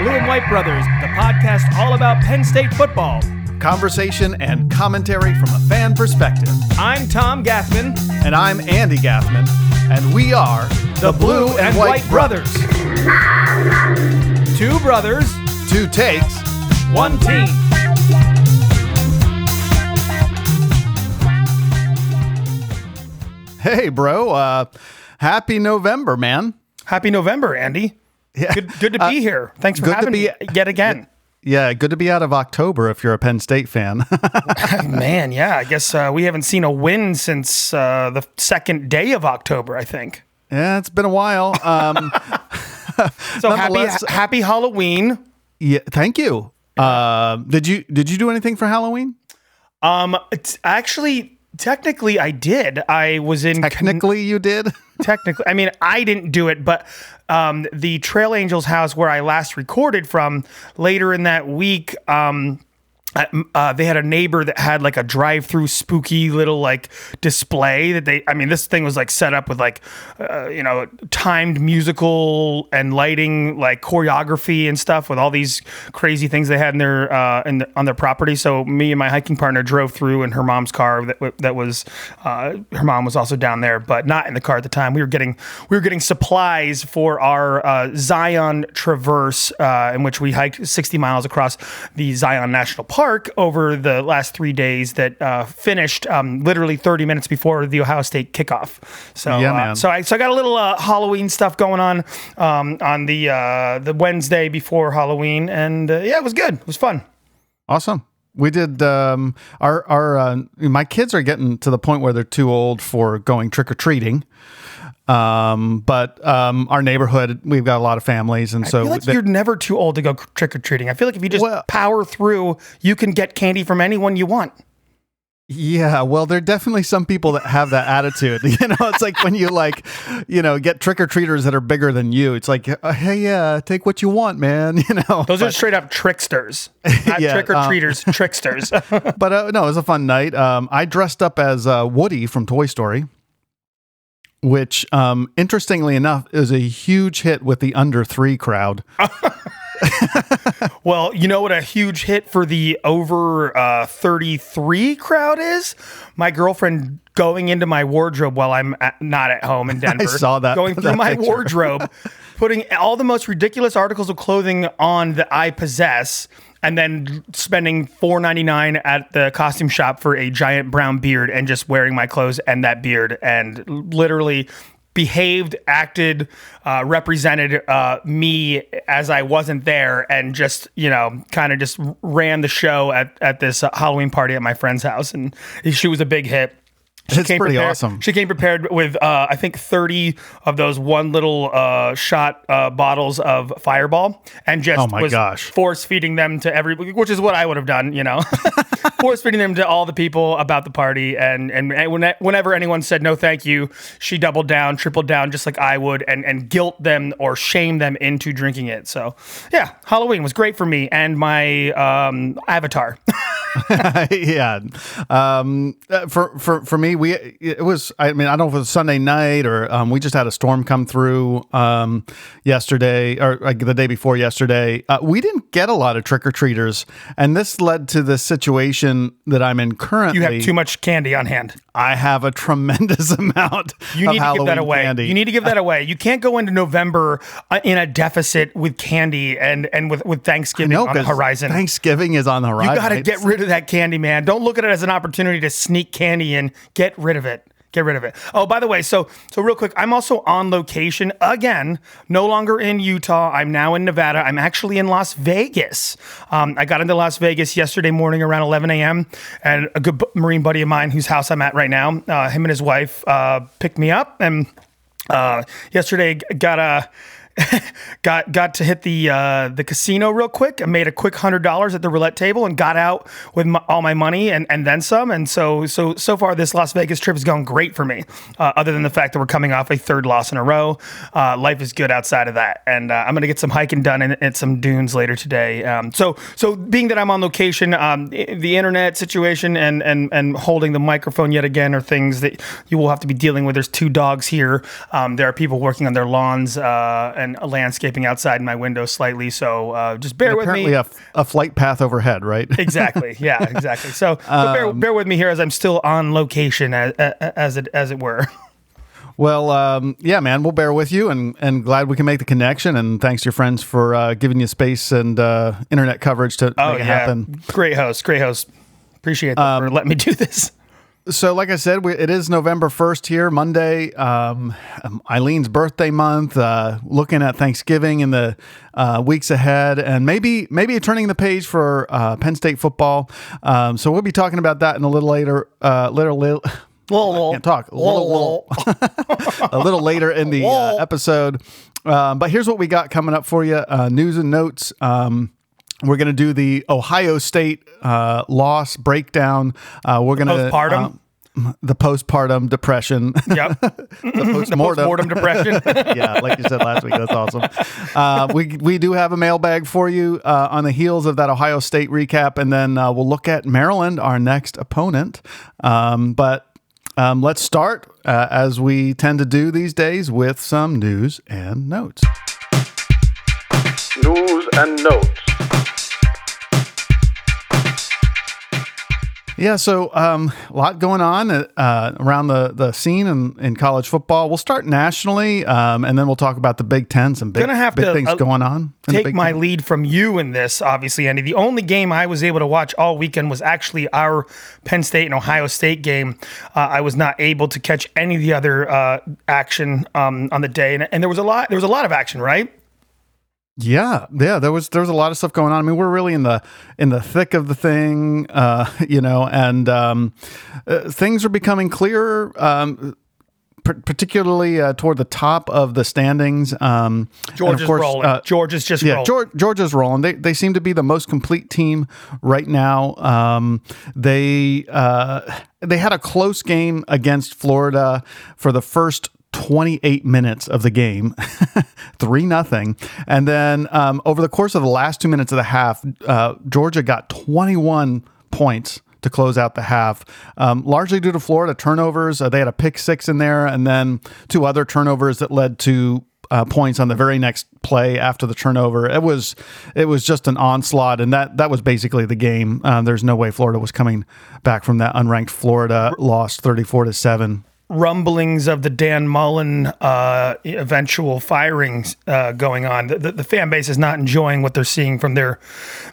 Blue and White Brothers, the podcast all about Penn State football. Conversation and commentary from a fan perspective. I'm Tom Gaffman, And I'm Andy Gaffman, and we are the Blue and White Brothers. Two brothers, Two takes. one team. Hey, bro. Uh, happy November, man. Happy November, Andy. Yeah. Good, good to be here. Thanks for good to having be- me yet again. Yeah, good to be out of October if you're a Penn State fan. Man, yeah, I guess uh, we haven't seen a win since uh, the second day of October. I think. yeah, it's been a while. Um, So happy, happy Halloween. yeah, thank you. Uh, did you did you do anything for Halloween? Um, it's actually, technically, I did. I was in Technically, you did. technically i mean i didn't do it but um, the trail angels house where i last recorded from later in that week um, uh, they had a neighbor that had like a drive-through spooky little like display that they i mean this thing was like set up with like uh, you know timed musical and lighting like choreography and stuff with all these crazy things they had in their uh, in the, on their property. So me and my hiking partner drove through in her mom's car that, that was uh, her mom was also down there but not in the car at the time. We were getting we were getting supplies for our uh, zion traverse uh, in which we hiked 60 miles across the zion national park over the last three days that uh, finished um, literally 30 minutes before the ohio state kickoff so Yeah, uh, man. so I so I got a little uh, Halloween stuff going on um, on the uh, the Wednesday before Halloween, and uh, yeah, it was good. It was fun. Awesome. We did. Um, our our uh, my kids are getting to the point where they're too old for going trick or treating. Um, but um, our neighborhood, we've got a lot of families, and I so feel like you're never too old to go trick or treating. I feel like if you just Well- power through, you can get candy from anyone you want. yeah. Well, there are definitely some people that have that attitude. You know, it's like when you like, you know, get trick or treaters that are bigger than you. It's like, uh, hey, yeah, take what you want, man. You know, Those are straight up tricksters, not Yeah, trick or um, treaters, tricksters. but uh, no, it was a fun night. Um, I dressed up as uh, Woody from Toy Story, which, um, interestingly enough, is a huge hit with the under three crowd. Well, you know what a huge hit for the over uh, 33 crowd is? My girlfriend going into my wardrobe while I'm at, not at home in Denver. I saw that- Going through that my picture. wardrobe, putting all the most ridiculous articles of clothing on that I possess. And then spending four ninety nine at the costume shop for a giant brown beard, and just wearing my clothes and that beard, and literally behaved, acted, uh, represented uh, me as I wasn't there, and just you know, kind of just ran the show at at this Halloween party at my friend's house, and she was a big hit. She It's pretty prepared, awesome. She came prepared with, uh, I think, 30 of those one little uh, shot uh, bottles of Fireball, and just Oh my was gosh. force feeding them to every, which is what I would have done, you know, force feeding them to all the people about the party, and and, and whenever anyone said no, thank you, she doubled down, tripled down, just like I would, and and guilt them or shame them into drinking it. So yeah, Halloween was great for me and my um, avatar. yeah. Um, uh, for, for, for me, we, it was, I mean, I don't know if it was Sunday night or, um, we just had a storm come through, um, yesterday or like the day before yesterday. Uh, we didn't get a lot of trick or treaters. And this led to the situation that I'm in currently. You have too much candy on hand. I have a tremendous amount You need to Halloween give that away. candy. You need to give that away. You can't go into November uh, in a deficit with candy and and with with Thanksgiving no, on the horizon. Thanksgiving is on the horizon. you got to get rid of that candy, man. Don't look at it as an opportunity to sneak candy in. Get rid of it. Get rid of it. Oh, by the way, so so real quick, I'm also on location again. No longer in Utah. I'm now in Nevada. I'm actually in Las Vegas. Um, I got into Las Vegas yesterday morning around 11 a.m. and a good Marine buddy of mine, whose house I'm at right now, uh, him and his wife uh, picked me up and uh, yesterday got a got got to hit the uh, the casino real quick. I made a quick hundred dollars at the roulette table and got out with my, all my money and, and then some. And so so so far this Las Vegas trip has gone great for me. Uh, other than the fact that we're coming off a third loss in a row, uh, life is good outside of that. And uh, I'm gonna get some hiking done and, and some dunes later today. Um, so so being that I'm on location, um, the internet situation and and and holding the microphone yet again are things that you will have to be dealing with. There's two dogs here. Um, there are people working on their lawns uh, and landscaping outside my window slightly. So uh, just bear with Apparently, me. a, a flight path overhead, right? exactly. Yeah. Exactly. So but bear, Um, bear with me here as I'm still on location, as, as it as it were. Well, um, yeah, man, we'll bear with you, and and glad we can make the connection. And thanks to your friends for uh, giving you space and uh, internet coverage to Oh make it yeah. happen. Great host. Great host. Appreciate that Um, for letting me do this. So, like I said, we, it is November first here, Monday. Um, um, Eileen's birthday month. Uh, looking at Thanksgiving in the uh, weeks ahead, and maybe maybe turning the page for uh, Penn State football. Um, so we'll be talking about that in a little later. Uh, little little. can't talk. A little, a little later in the uh, episode. Um, but here's what we got coming up for you uh, news and notes. Um, we're going to do the Ohio State uh, loss breakdown. Uh, we're going to Postpartum? the postpartum depression, Yep. the postmortem. Mortem depression. yeah, like you said last week. That's awesome. Uh, we we do have a mailbag for you uh, on the heels of that Ohio State recap, and then uh, we'll look at Maryland, our next opponent. Um, but um, let's start uh, as we tend to do these days with some news and notes. News and notes. Yeah, so um, a lot going on uh, around the, the scene in, in college football. We'll start nationally, um, and then we'll talk about the Big Ten. Some big, Gonna have big to, things uh, going on. in the take my Ten. lead from you in this, obviously, Andy. The only game I was able to watch all weekend was actually our Penn State and Ohio State game. Uh, I was not able to catch any of the other uh, action um, on the day, and, and there was a lot. There was a lot of action, right? Yeah, yeah, there was there was a lot of stuff going on. I mean, we're really in the in the thick of the thing, uh, you know, and um, uh, things are becoming clearer. Um, Particularly uh, toward the top of the standings. Um, George of is course, rolling. uh, George is just yeah, rolling. George, Georgia's rolling. They they seem to be the most complete team right now. Um, they uh, they had a close game against Florida for the first 28 minutes of the game, three nothing, and then um, over the course of the last two minutes of the half, uh, Georgia got 21 points to close out the half, um, largely due to Florida turnovers. Uh, they had a pick six in there, and then two other turnovers that led to uh, points on the very next play after the turnover. It was it was just an onslaught, and that that was basically the game. Uh, there's no way Florida was coming back from that unranked Florida loss, 34 to seven. Rumblings of the Dan Mullen uh, eventual firings uh, going on. The, the, the fan base is not enjoying what they're seeing from their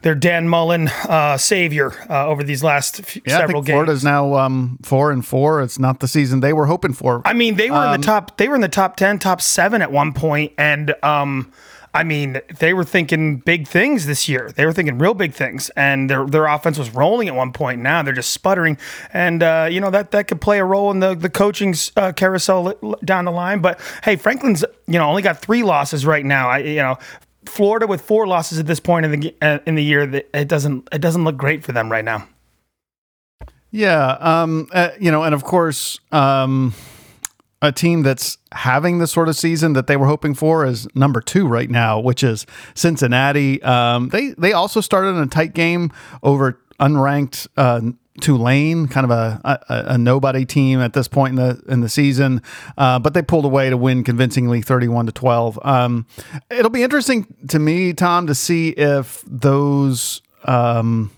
their Dan Mullen uh, savior uh, over these last few, Yeah, I several think games. Florida's now um, four and four. It's not the season they were hoping for. I mean, they were Um, in the top. They were in the top ten, top seven at one point, and um, I mean, they were thinking big things this year. They were thinking real big things, and their their offense was rolling at one point. Now they're just sputtering, and uh, you know that that could play a role in the the coaching uh, carousel down the line. But hey, Franklin's you know only got three losses right now. I you know. Florida with four losses at this point in the uh, in the year, it doesn't it doesn't look great for them right now. Yeah, um, uh, you know, and of course, um, a team that's having the sort of season that they were hoping for is number two right now, which is Cincinnati. Um, they they also started in a tight game over unranked uh, Tulane, kind of a, a a nobody team at this point in the in the season, uh, but they pulled away to win convincingly, thirty one to twelve. Um, it'll be interesting to me, Tom, to see if those. Um,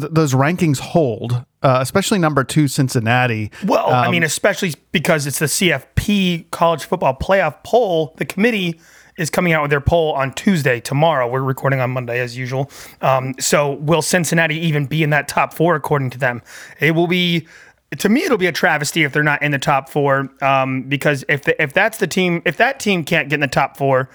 th- those rankings hold, uh, especially number two Cincinnati. Well, I Um, mean, especially because it's the CFP college football playoff poll. The committee is coming out with their poll on Tuesday, tomorrow. We're recording on Monday as usual. Um, so, will Cincinnati even be in that top four according to them? It will be. To me, it'll be a travesty if they're not in the top four. Um, because if the, if that's the team, if that team can't get in the top four,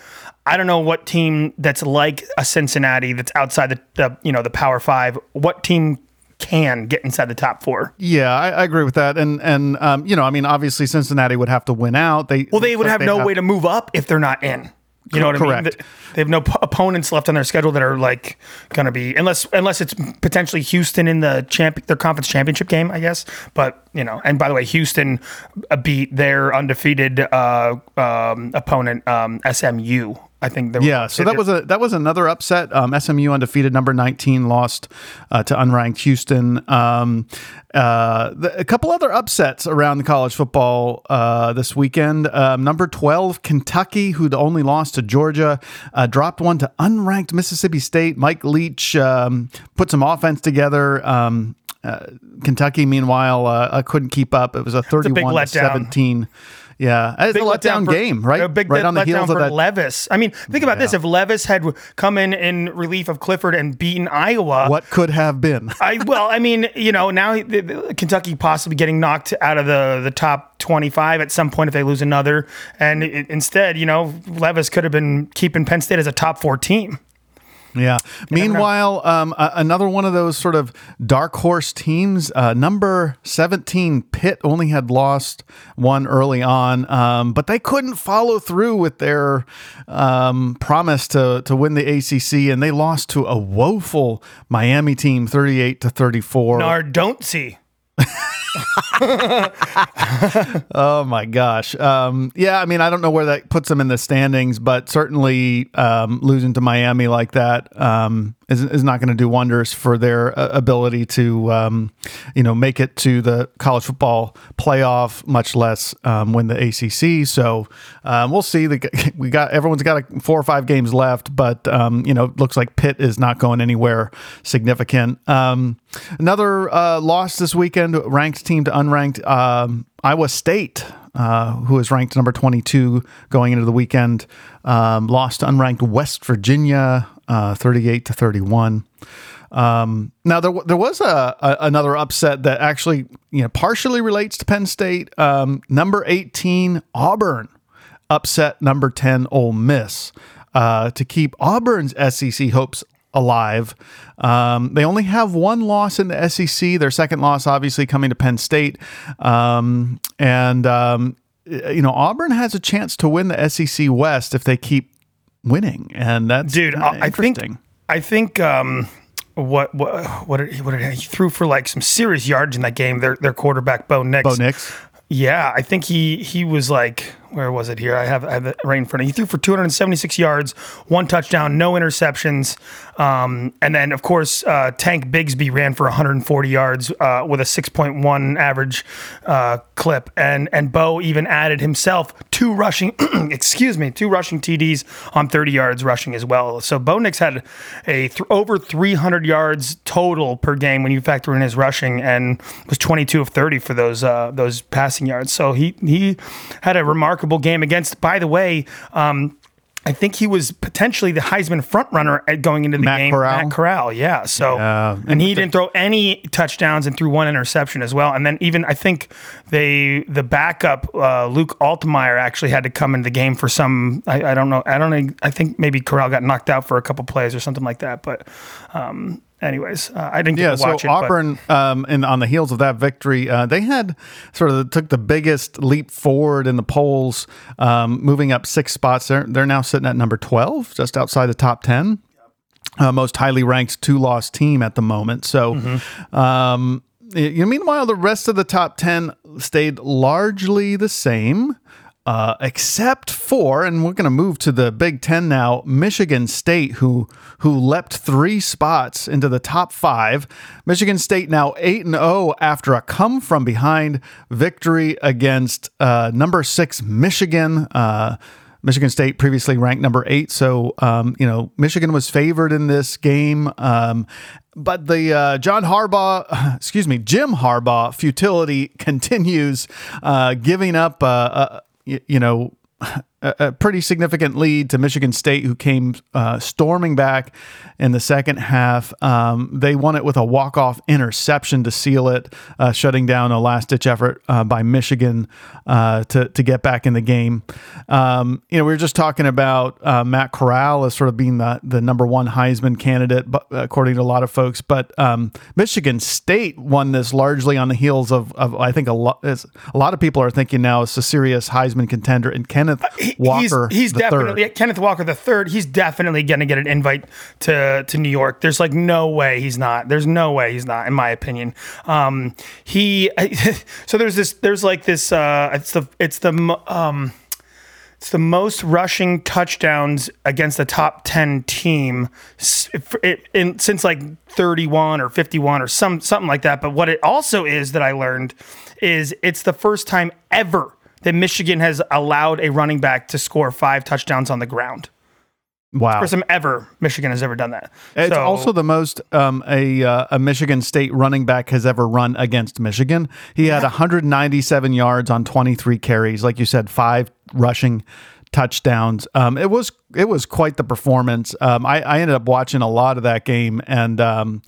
I don't know what team that's like a Cincinnati that's outside the, the you know the Power Five. What team can get inside the top four? Yeah, I, I agree with that, and and um, you know, I mean, obviously Cincinnati would have to win out. They Well, they would have no way to move up if they're not in. You know what I mean? Correct. They have no p- opponents left on their schedule that are like going to be unless unless it's potentially Houston in the champ their conference championship game, I guess. But you know, and by the way, Houston beat their undefeated uh, um, opponent um, SMU I think. They yeah, so that was a that was another upset. Um, SMU undefeated, number nineteen, lost uh, to unranked Houston. Um, uh, the, a couple other upsets around the college football uh, this weekend. Um, number twelve, Kentucky, who'd only lost to Georgia, uh, dropped one to unranked Mississippi State. Mike Leach um, put some offense together. Um, uh, Kentucky, meanwhile, uh, couldn't keep up. It was a thirty-one to seventeen. Yeah, it's big a letdown, letdown for, game, right? A big right on the heels of that. Levis. I mean, think about yeah. this: if Levis had come in in relief of Clifford and beaten Iowa, what could have been? I well, I mean, you know, now Kentucky possibly getting knocked out of the the top twenty five at some point if they lose another, and it, instead, you know, Levis could have been keeping Penn State as a top four team. Yeah. Meanwhile, um, another one of those sort of dark horse teams, uh, number 17, Pitt only had lost one early on, um, but they couldn't follow through with their um, promise to, to win the ACC, and they lost to a woeful Miami team, 38 to 34. Nar, don't see. oh my gosh. Um, yeah, I mean, I don't know where that puts them in the standings, but certainly um, losing to Miami like that um, is, is not going to do wonders for their uh, ability to, um, you know, make it to the college football playoff, much less um, win the ACC. So um, we'll see. The, we got everyone's got four or five games left, but um, you know, looks like Pitt is not going anywhere significant. Um, another uh, loss this weekend, ranked team to unranked um, Iowa State. Uh, who is ranked number 22 going into the weekend, um, lost to unranked West Virginia uh, 38 to 31. Um, now there there was a, a, another upset that actually you know partially relates to Penn State. Um, number 18 Auburn upset number 10 Ole Miss uh, to keep Auburn's SEC hopes alive. Um, they only have one loss in the SEC. Their second loss, obviously, coming to Penn State, um, and um, you know Auburn has a chance to win the SEC West if they keep winning, and that's dude. I think I think um, what what what did, what did he, he threw for like some serious yards in that game. Their their quarterback Bo Nix. Bo Nix. Yeah, I think he he was like where was it here? I have I have it right in front of me. He threw for 276 yards, one touchdown, no interceptions, um, and then of course uh, Tank Bigsby ran for 140 yards uh, with a 6.1 average uh, clip, and and Bo even added himself two rushing, excuse me, two rushing TDs on 30 yards rushing as well. So Bo Nix had a th- over 300 yards total per game when you factor in his rushing, and was 22 of 30 for those uh, those passing yards. So he he had a remarkable remarkable game against, by the way, um, I think he was potentially the Heisman frontrunner at going into the Matt game. Corral. Matt Corral, yeah. So, and he didn't throw any touchdowns and threw one interception as well. And then even I think they the backup uh, Luke Altmyer actually had to come into the game for some. I, I, don't know. I don't. I think maybe Corral got knocked out for a couple plays or something like that. But um, anyways, uh, I didn't yeah, so it, Auburn, um, and on the heels of that victory, uh, they had sort of took the biggest leap forward in the polls, um, moving up six spots. They're they're now sitting at number twelve, just outside the top ten. Uh, most highly ranked two loss team at the moment. So, mm-hmm. um, you, meanwhile, the rest of the top 10 stayed largely the same uh, except for, and we're going to move to the Big Ten now. Michigan State, who who leapt three spots into the top five. Michigan State now eight and zero oh after a come from behind victory against uh, number six Michigan. Uh, Michigan State previously ranked number eight, so um, you know Michigan was favored in this game. Um, but the uh, John Harbaugh, excuse me, Jim Harbaugh futility continues, uh, giving up uh, you, you know, a, pretty significant lead to Michigan State, who came uh, storming back in the second half. Um, they won it with a walk-off interception to seal it, uh, shutting down a last-ditch effort uh, by Michigan uh, to to get back in the game. Um, you know, we were just talking about uh, Matt Corral as sort of being the the number one Heisman candidate, according to a lot of folks. But um, Michigan State won this largely on the heels of, of I think a lot a lot of people are thinking now is a serious Heisman contender and Kenneth Walker. He's, he's definitely third. Kenneth Walker the third. He's definitely going to get an invite to to New York. There's like no way he's not. There's no way he's not, in my opinion. Um, he so there's this there's like this. Uh, it's the it's the um It's the most rushing touchdowns against a top 10 team s- f- it- in, since like 31 or 51 or some something like that. But what it also is that I learned is it's the first time ever that Michigan has allowed a running back to score five touchdowns on the ground. Wow. First time ever Michigan has ever done that. It's So- also the most um, a uh, a Michigan State running back has ever run against Michigan. He had 197 yards on 23 carries, like you said, five rushing touchdowns. Um, it was it was quite the performance. Um, I, I ended up watching a lot of that game, and um,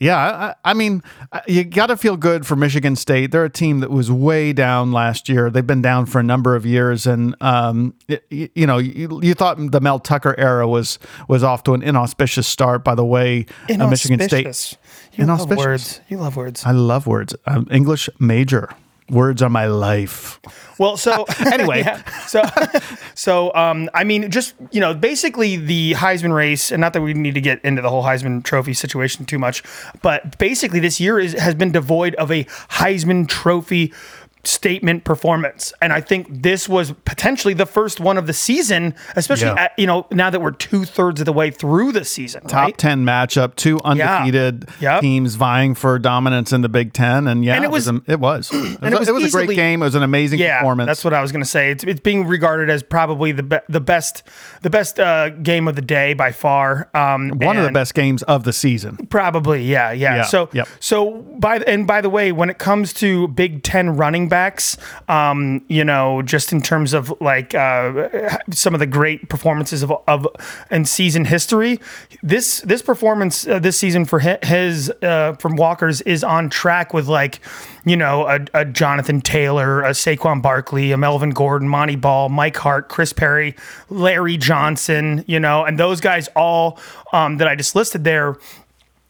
yeah, I, I mean, you got to feel good for Michigan State. They're a team that was way down last year. They've been down for a number of years, and um, y- you know, you, you thought the Mel Tucker era was was off to an inauspicious start. By the way, uh, Michigan State. Inauspicious. You love words. You love words. I love words. I'm English major. Words are my life. Well, so Anyway. yeah. so so um, I mean, just you know, basically the Heisman race, and not that we need to get into the whole Heisman Trophy situation too much, but basically this year is has been devoid of a Heisman Trophy statement performance, and I think this was potentially the first one of the season, especially Yeah. at, you know now that we're two thirds of the way through the season. Top right? 10 matchup, two undefeated Yep. teams vying for dominance in the Big Ten. And yeah, And it was, was- it was. It was, it was it was a great game. It was an amazing Yeah, performance. that's what I was going to say. It's, it's being regarded as probably the be- the best the best uh, game of the day by far. Um, one of the best games of the season. Probably, yeah, yeah. Yeah, So, yep. so by and by the way, when it comes to Big Ten running um, you know, just in terms of like uh, some of the great performances of of in season history, this this performance uh, this season for his uh, from Walker's is on track with like, you know, a, a Jonathan Taylor, a Saquon Barkley, a Melvin Gordon, Montee Ball, Mike Hart, Chris Perry, Larry Johnson, you know, and those guys all um, that I just listed there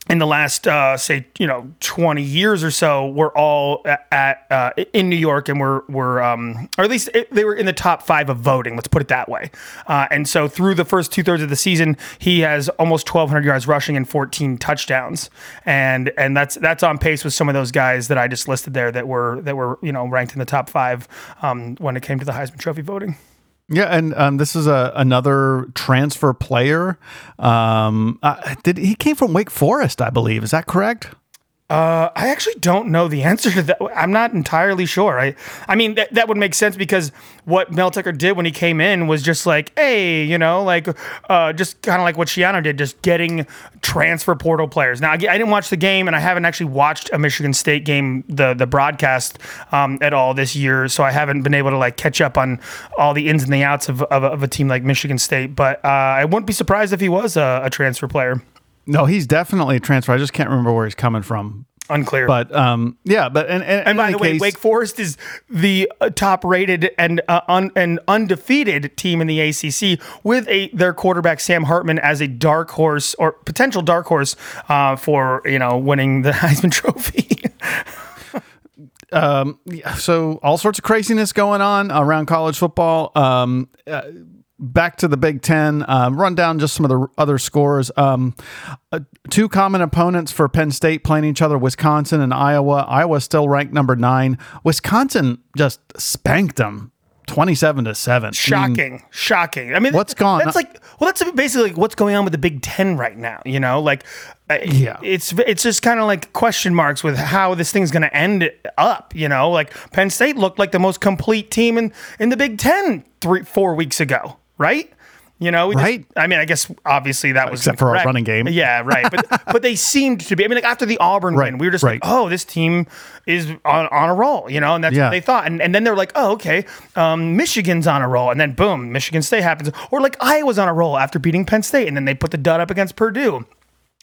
in the last uh, say you know 20 years or so were all at, uh, in New York and we were were um, or at least it, they were in the top five of voting let's put it that way uh, and so through the first two thirds of the season he has almost 1200 yards rushing and 14 touchdowns and and that's that's on pace with some of those guys that I just listed there that were that were you know ranked in the top five um, when it came to the Heisman Trophy voting. Yeah, and um, this is a another transfer player. Um, uh, did he came from Wake Forest, I believe. Is that correct? Uh, I actually don't know the answer to that. I'm not entirely sure. I, I mean, that, that would make sense because what Mel Tucker did when he came in was just like, hey, you know, like, uh, just kind of like what Schiano did, just getting transfer portal players. Now, I, I didn't watch the game, and I haven't actually watched a Michigan State game, the the broadcast, um, at all this year, so I haven't been able to like catch up on all the ins and the outs of of, of a team like Michigan State. But uh, I wouldn't be surprised if he was a, a transfer player. No, he's definitely a transfer. I just can't remember where he's coming from. Unclear. But um, yeah, but and, and, And by the way, case, Wake Forest is the uh, top-rated and uh, un- and undefeated team in the ACC, with a their quarterback Sam Hartman as a dark horse or potential dark horse uh, for you know winning the Heisman Trophy. Um, so all sorts of craziness going on around college football. Um, uh, back to the Big Ten. Um, run down just some of the other scores. Um, uh, two common opponents for Penn State playing each other: Wisconsin and Iowa. Iowa still ranked number nine. Wisconsin just spanked them. 27 to 7. I mean, shocking, shocking. I mean, What's gone- That's like, well, that's basically like what's going on with the Big Ten right now. You know, like, uh, Yeah. it's it's just kind of like question marks with how this thing's going to end up. You know, like Penn State looked like the most complete team in in the Big Ten three four weeks ago, right? You know, just- Right. I mean, I guess obviously that was Except for our running game. Yeah, right. But but they seemed to be. I mean, like after the Auburn Right, win, we were just right. like, oh, this team is on, on a roll, you know, and that's Yeah. what they thought. And, and then they're like, oh, okay, um, Michigan's on a roll. And then boom, Michigan State happens. Or like Iowa's on a roll after beating Penn State. And then they put the dud up against Purdue.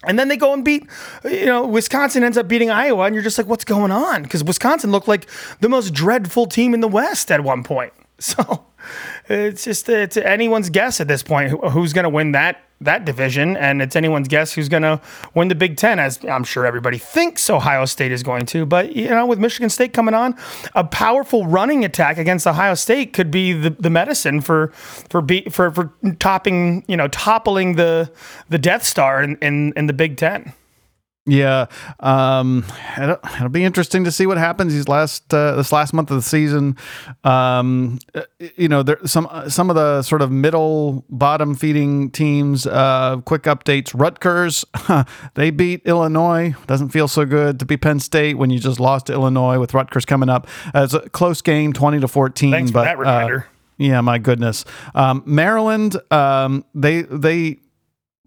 And then they go and beat, you know, Wisconsin ends up beating Iowa. And you're just like, what's going on? Because Wisconsin looked like the most dreadful team in the West at one point. So it's just it's anyone's guess at this point who's going to win that that division, and it's anyone's guess who's going to win the Big Ten. As I'm sure everybody thinks Ohio State is going to, but you know, with Michigan State coming on, a powerful running attack against Ohio State could be the, the medicine for for be, for for topping you know toppling the the Death Star in in, in the Big Ten. Yeah, um, it'll, it'll, be interesting to see what happens these last uh, this last month of the season. Um, uh, you know, there some some of the sort of middle bottom feeding teams. Uh, quick updates: Rutgers they beat Illinois. Doesn't feel so good to be Penn State when you just lost to Illinois with Rutgers coming up. Uh, it's a close game, twenty to fourteen. Thanks but, for that reminder. Uh, yeah, my goodness. Um, Maryland, um, they they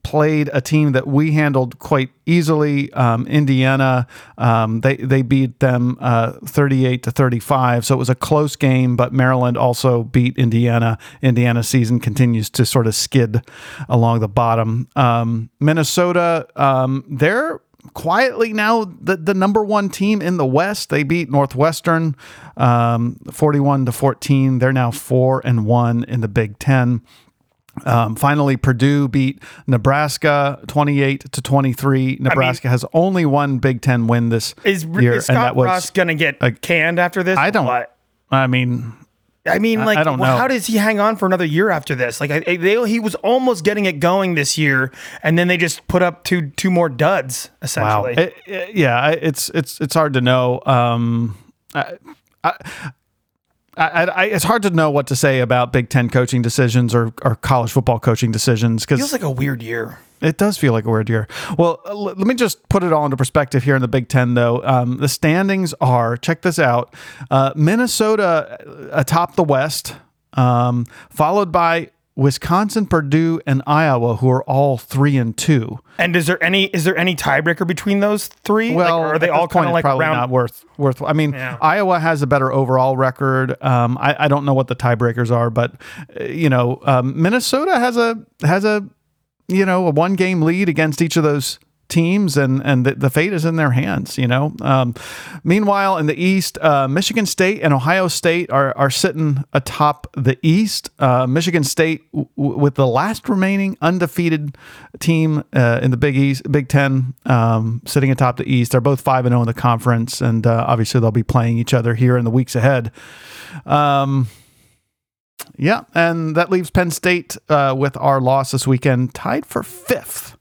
played a team that we handled quite easily. Um, Indiana, um, they they beat them uh, 38 to 35, so it was a close game. But Maryland also beat Indiana. Indiana season continues to sort of skid along the bottom. Um, Minnesota, um, they're quietly now the, the number one team in the West. They beat Northwestern um, 41 to 14. They're now four and one in the Big Ten. Um, finally, Purdue beat Nebraska 28 to 23. Nebraska I mean, has only one Big Ten win this is, year, is Scott and that was Frost going to get a, canned after this? I don't. What? I mean, I mean, like, I, I don't well, know. how does he hang on for another year after this? Like, I, they, he was almost getting it going this year, and then they just put up two two more duds essentially. Wow. It, it, yeah, it's it's it's hard to know. Um, I, I, I, it's hard to know what to say about Big Ten coaching decisions or, or college football coaching decisions because feels like a weird year. It does feel like a weird year. Well, l- let me just put it all into perspective here in the Big Ten, though. Um, the standings are check this out: uh, Minnesota uh, atop the West, um, followed by Wisconsin, Purdue, and Iowa, who are all three and two. And is there any is there any tiebreaker between those three? Well, like, are they all kind of like probably around? not worth worth? I mean, yeah. Iowa has a better overall record. Um, I, I, don't know what the tiebreakers are, but uh, you know, um, Minnesota has a has a you know a one game lead against each of those teams and and the, the, fate is in their hands you know? Um, meanwhile in the east uh, michigan state and ohio state are, are sitting atop the east. Uh, michigan state w- with the last remaining undefeated team uh, in the big east big ten um, sitting atop the east. They're both 5 and 0 in the conference and uh, obviously they'll be playing each other here in the weeks ahead. Um, yeah and that leaves penn state uh, with our loss this weekend tied for fifth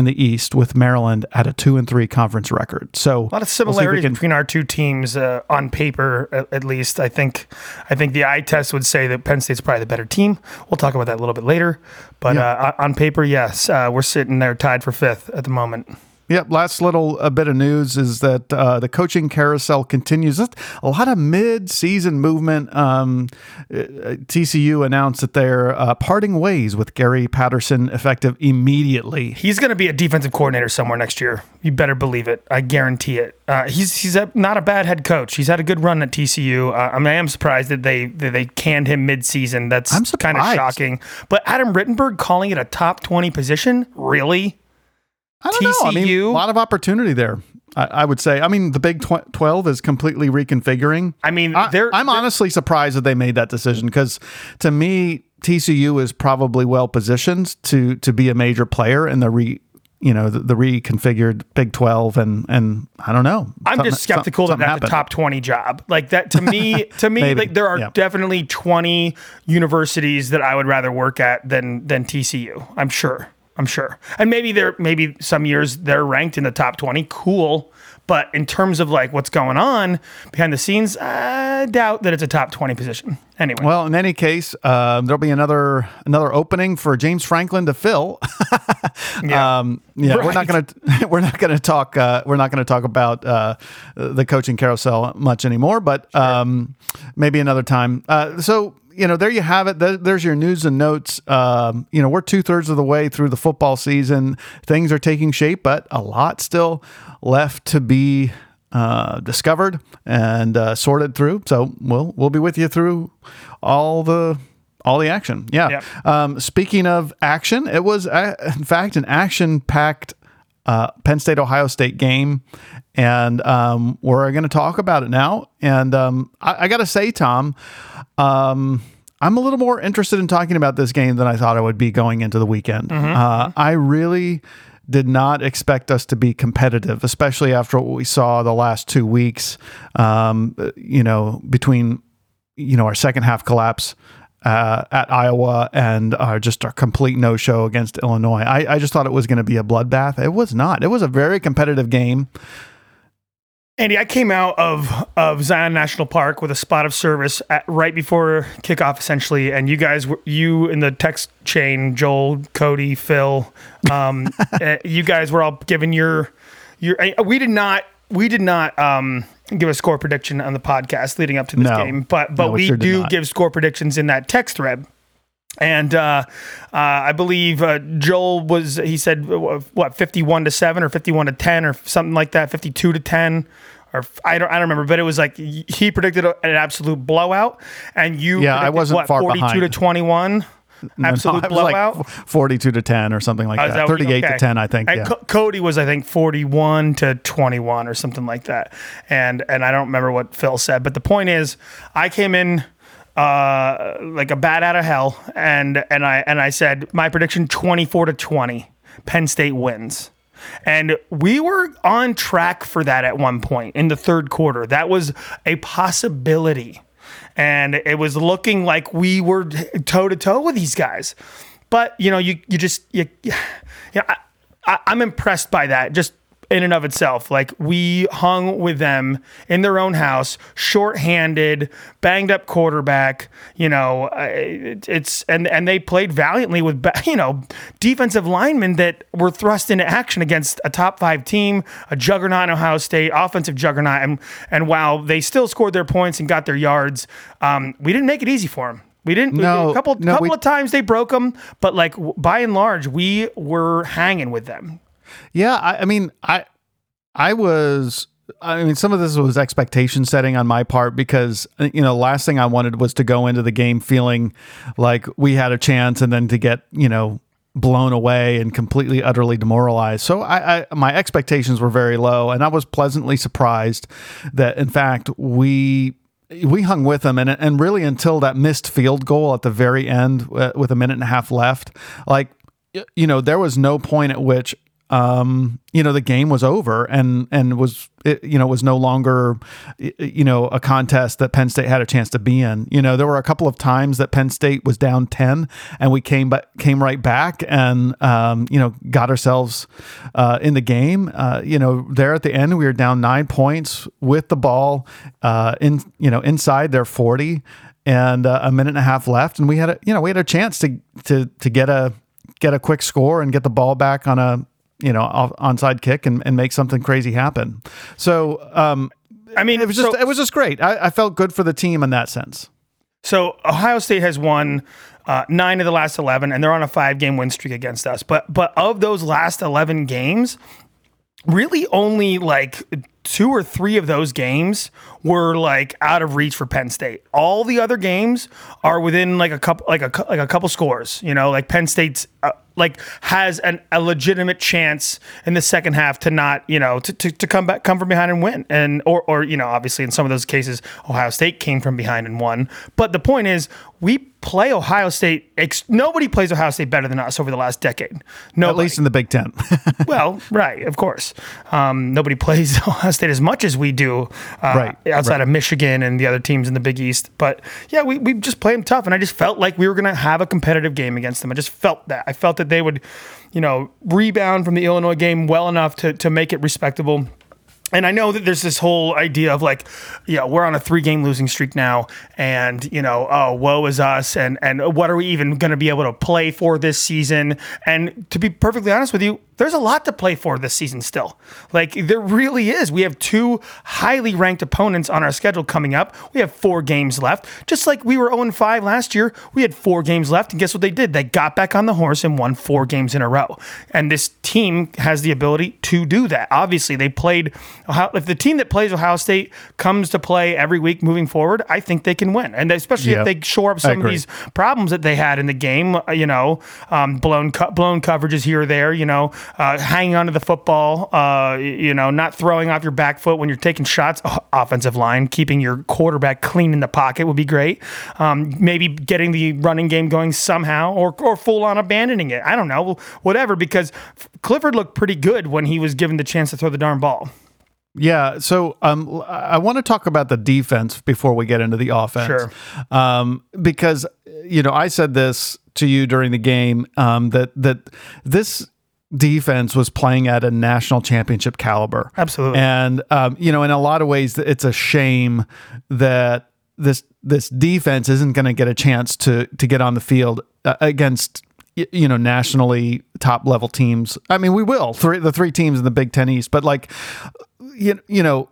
in the East with Maryland at a two and three conference record. So a lot of similarities we'll between our two teams uh, on paper, at, at, least. I think I think the eye test would say that Penn State's probably the better team. We'll talk about that a little bit later, but yeah. uh, on paper, yes, uh, we're sitting there tied for fifth at the moment. Yep. Last little a bit of news is that uh, the coaching carousel continues. A lot of mid-season movement. Um, uh, TCU announced that they're uh, parting ways with Gary Patterson effective immediately. He's going to be a defensive coordinator somewhere next year. You better believe it. I guarantee it. Uh, he's he's a, not a bad head coach. He's had a good run at TCU. Uh, I mean, I am surprised that they that they canned him mid-season. That's kind of shocking. But Adam Rittenberg calling it a top twenty position, really? I don't TCU. know. I mean, a lot of opportunity there. I, I would say. I mean, the Big tw- Twelve is completely reconfiguring. I mean, I, am honestly surprised that they made that decision because, to me, TCU is probably well positioned to to be a major player in the re you know the, the, reconfigured Big Twelve, and and I don't know. I'm just skeptical that that's a top twenty job. Like that to me, to me, like there are yeah. definitely 20 universities that I would rather work at than than TCU. I'm sure. I'm sure. And maybe they're maybe some years they're ranked in the top 20. Cool. But in terms of like what's going on behind the scenes, I doubt that it's a top 20 position. Anyway. Well, in any case, uh, there'll be another another opening for James Franklin to fill. yeah, um, yeah. Right. We're not gonna we're not gonna talk uh, we're not gonna talk about uh, the coaching carousel much anymore, but um, maybe another time. Uh, so you know, there you have it. There's your news and notes. Um, you know, we're two thirds of the way through the football season. Things are taking shape, but a lot still left to be uh, discovered and uh, sorted through. So we'll we'll be with you through all the all the action. Yeah. Yep. Um, speaking of action, it was uh, in fact an action packed uh, Penn State Ohio State game, and um, we're going to talk about it now. And um, I, I got to say, Tom, um, I'm a little more interested in talking about this game than I thought I would be going into the weekend. Mm-hmm. Uh, I really did not expect us to be competitive, especially after what we saw the last two weeks. Um, you know, between you know our second half collapse uh, at Iowa and uh, just a complete no show against Illinois. I, I just thought it was going to be a bloodbath. It was not. It was a very competitive game. Andy, I came out of of Zion National Park with a spot of service at, right before kickoff, essentially, and you guys, were, you in the text chain, Joel, Cody, Phil, um, uh, you guys were all giving your your. We did not. We did not. Um, give a score prediction on the podcast leading up to this no, game, but but no, we sure do give score predictions in that text thread. And uh, uh, I believe uh, Joel was he said what fifty one to seven or fifty one to ten or something like that, fifty two to ten. Or I don't, I don't remember, but it was like he predicted an absolute blowout, and you yeah, I wasn't what, far 42 behind. to 21 absolute it was like blowout. 42 to 10 or something like Oh, that. that 38 okay. to 10, I think. And Yeah. Co- Cody was, I think, forty-one to twenty-one or something like that. And and I don't remember what Phil said, but the point is, I came in uh, like a bat out of hell, and and I and I said my prediction twenty-four to twenty, Penn State wins. And we were on track for that at one point in the third quarter. That was a possibility. And it was looking like we were toe to toe with these guys. But, you know, you, you just, you, I, I, I'm impressed by that just in and of itself. Like we hung with them in their own house, shorthanded, banged up quarterback. You know, it's and and they played valiantly with you know defensive linemen that were thrust into action against a top five team, a juggernaut in Ohio State, offensive juggernaut. And and while they still scored their points and got their yards, um, we didn't make it easy for them. We didn't. No, a couple no, couple we- of times they broke them, but like by and large, we were hanging with them. Yeah, I, I mean, I I was I mean, some of this was expectation setting on my part because uh, you know, last thing I wanted was to go into the game feeling like we had a chance and then to get, you know, blown away and completely utterly demoralized. So I, I my expectations were very low and I was pleasantly surprised that in fact we we hung with them and and really until that missed field goal at the very end uh, with a minute and a half left, like you know, there was no point at which um, you know, the game was over and and was it, you know was no longer you know a contest that Penn State had a chance to be in. You know, there were a couple of times that Penn State was down ten and we came but came right back and um, you know got ourselves uh, in the game. Uh, you know, there at the end we were down nine points with the ball uh, in you know inside their forty and uh, a minute and a half left, and we had a you know we had a chance to to to get a get a quick score and get the ball back on a you know off, onside kick and, and make something crazy happen. So um, I mean, it was just so- it was just great. I, I felt good for the team in that sense. So Ohio State has won uh, nine of the last eleven, and they're on a five-game win streak against us. But but of those last eleven games, really only like two or three of those games were like out of reach for Penn State. All the other games are within like a couple like a like a couple scores. You know, like Penn State's uh, like has an, a legitimate chance in the second half to not you know to, to, to come back come from behind and win and or or you know obviously in some of those cases Ohio State came from behind and won. But the point is we play Ohio State. Ex- nobody plays Ohio State better than us over the last decade. No, At least in the Big Ten. well, right, of course. Um, nobody plays Ohio State as much as we do uh, Right, outside right. of Michigan and the other teams in the Big East. But yeah, we, we just play them tough. And I just felt like we were going to have a competitive game against them. I just felt that. I felt that they would, you know, rebound from the Illinois game well enough to, to make it respectable. And I know that there's this whole idea of like, yeah, we're on a three game losing streak now, and you know, oh, woe is us, and and what are we even going to be able to play for this season? And to be perfectly honest with you, there's a lot to play for this season still. Like there really is. We have two highly ranked opponents on our schedule coming up. We have four games left. Just like we were 0 5 last year, we had four games left, and guess what they did? They got back on the horse and won four games in a row. And this team has the ability to do that. Obviously, they played. Ohio, if the team that plays Ohio State comes to play every week moving forward, I think they can win. And especially Yeah, if they shore up some of these problems that they had in the game, you know, um, blown co- blown coverages here or there, you know, uh, hanging onto the football, uh, you know, not throwing off your back foot when you're taking shots. O- Offensive line, keeping your quarterback clean in the pocket would be great. Um, maybe getting the running game going somehow, or or full on abandoning it. I don't know, whatever. Because Clifford looked pretty good when he was given the chance to throw the darn ball. Yeah, so um, I want to talk about the defense before we get into the offense. Sure. Um, because you know, I said this to you during the game um, that that this defense was playing at a national championship caliber. Absolutely. And um, you know, in a lot of ways, it's a shame that this this defense isn't going to get a chance to to get on the field uh, against you know nationally top level teams. I mean, we will three the three teams in the Big Ten East, but like you you know.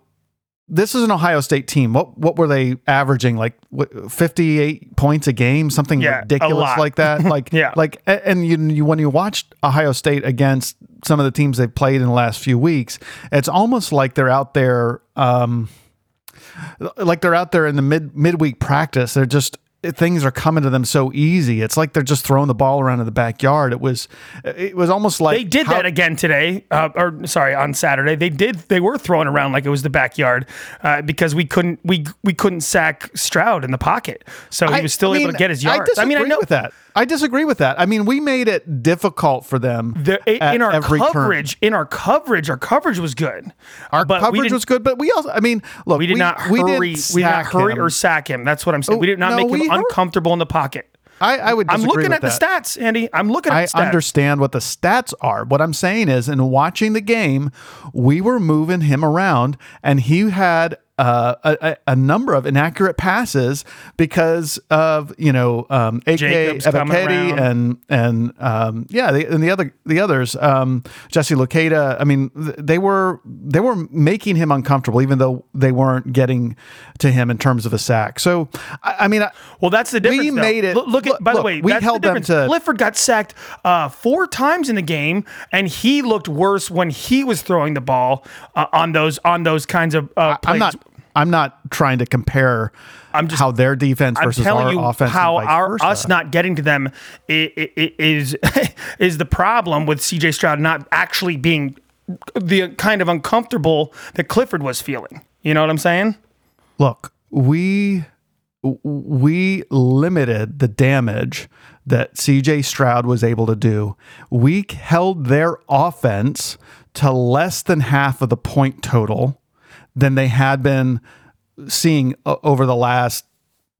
This is an Ohio State team. What what were they averaging? Like what, fifty eight points a game, something Yeah, ridiculous like that. Like Yeah. like and you, you when you watched Ohio State against some of the teams they've played in the last few weeks, it's almost like they're out there um like they're out there in the mid midweek practice. They're just things are coming to them so easy. It's like they're just throwing the ball around in the backyard. It was it was almost like They did how- that again today, uh, or sorry, on Saturday. They did. They were throwing around like it was the backyard uh, because we couldn't we we couldn't sack Stroud in the pocket, so he was still I able to get his I yards. I, mean, I know with that. I disagree with that. I mean, we made it difficult for them the, in our every turn. coverage. In our coverage, our coverage was good. Our but coverage was good, but we also, I mean, look, We did not hurry. We, We, didn't did not hurry him. or sack him. That's what I'm saying. Oh, we did not no, make him hur- uncomfortable in the pocket. I, I would. I'm looking at the stats, Andy. I'm looking at I the stats. understand what the stats are. What I'm saying is, in watching the game, we were moving him around, and he had uh, a, a number of inaccurate passes because of you know um, AK Jacobs coming Ebiketie around. and and um, yeah, the, and the other the others, um, Jesse Luketa. I mean, they were they were making him uncomfortable, even though they weren't getting to him in terms of a sack. So I, I mean, I, Well, that's the difference. though. made it- Look, look at. look- by the way, we held the them to- Clifford got sacked uh, four times in the game, and he looked worse when he was throwing the ball uh, on those on those kinds of uh, plays. I'm not. I'm not trying to compare. I'm just- how their defense I'm versus telling our you offense. how our versa. us not getting to them is is the problem with CJ Stroud not actually being the kind of uncomfortable that Clifford was feeling. You know what I'm saying? look. We we limited the damage that CJ Stroud was able to do. We held their offense to less than half of the point total than they had been seeing uh, over the last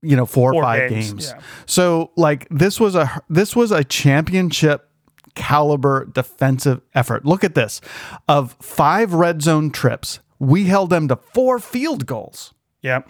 you know four or five games, games. yeah. So like this was a this was a championship caliber defensive effort. Look at this. Of 5 red zone trips, we held them to 4 field goals Yep.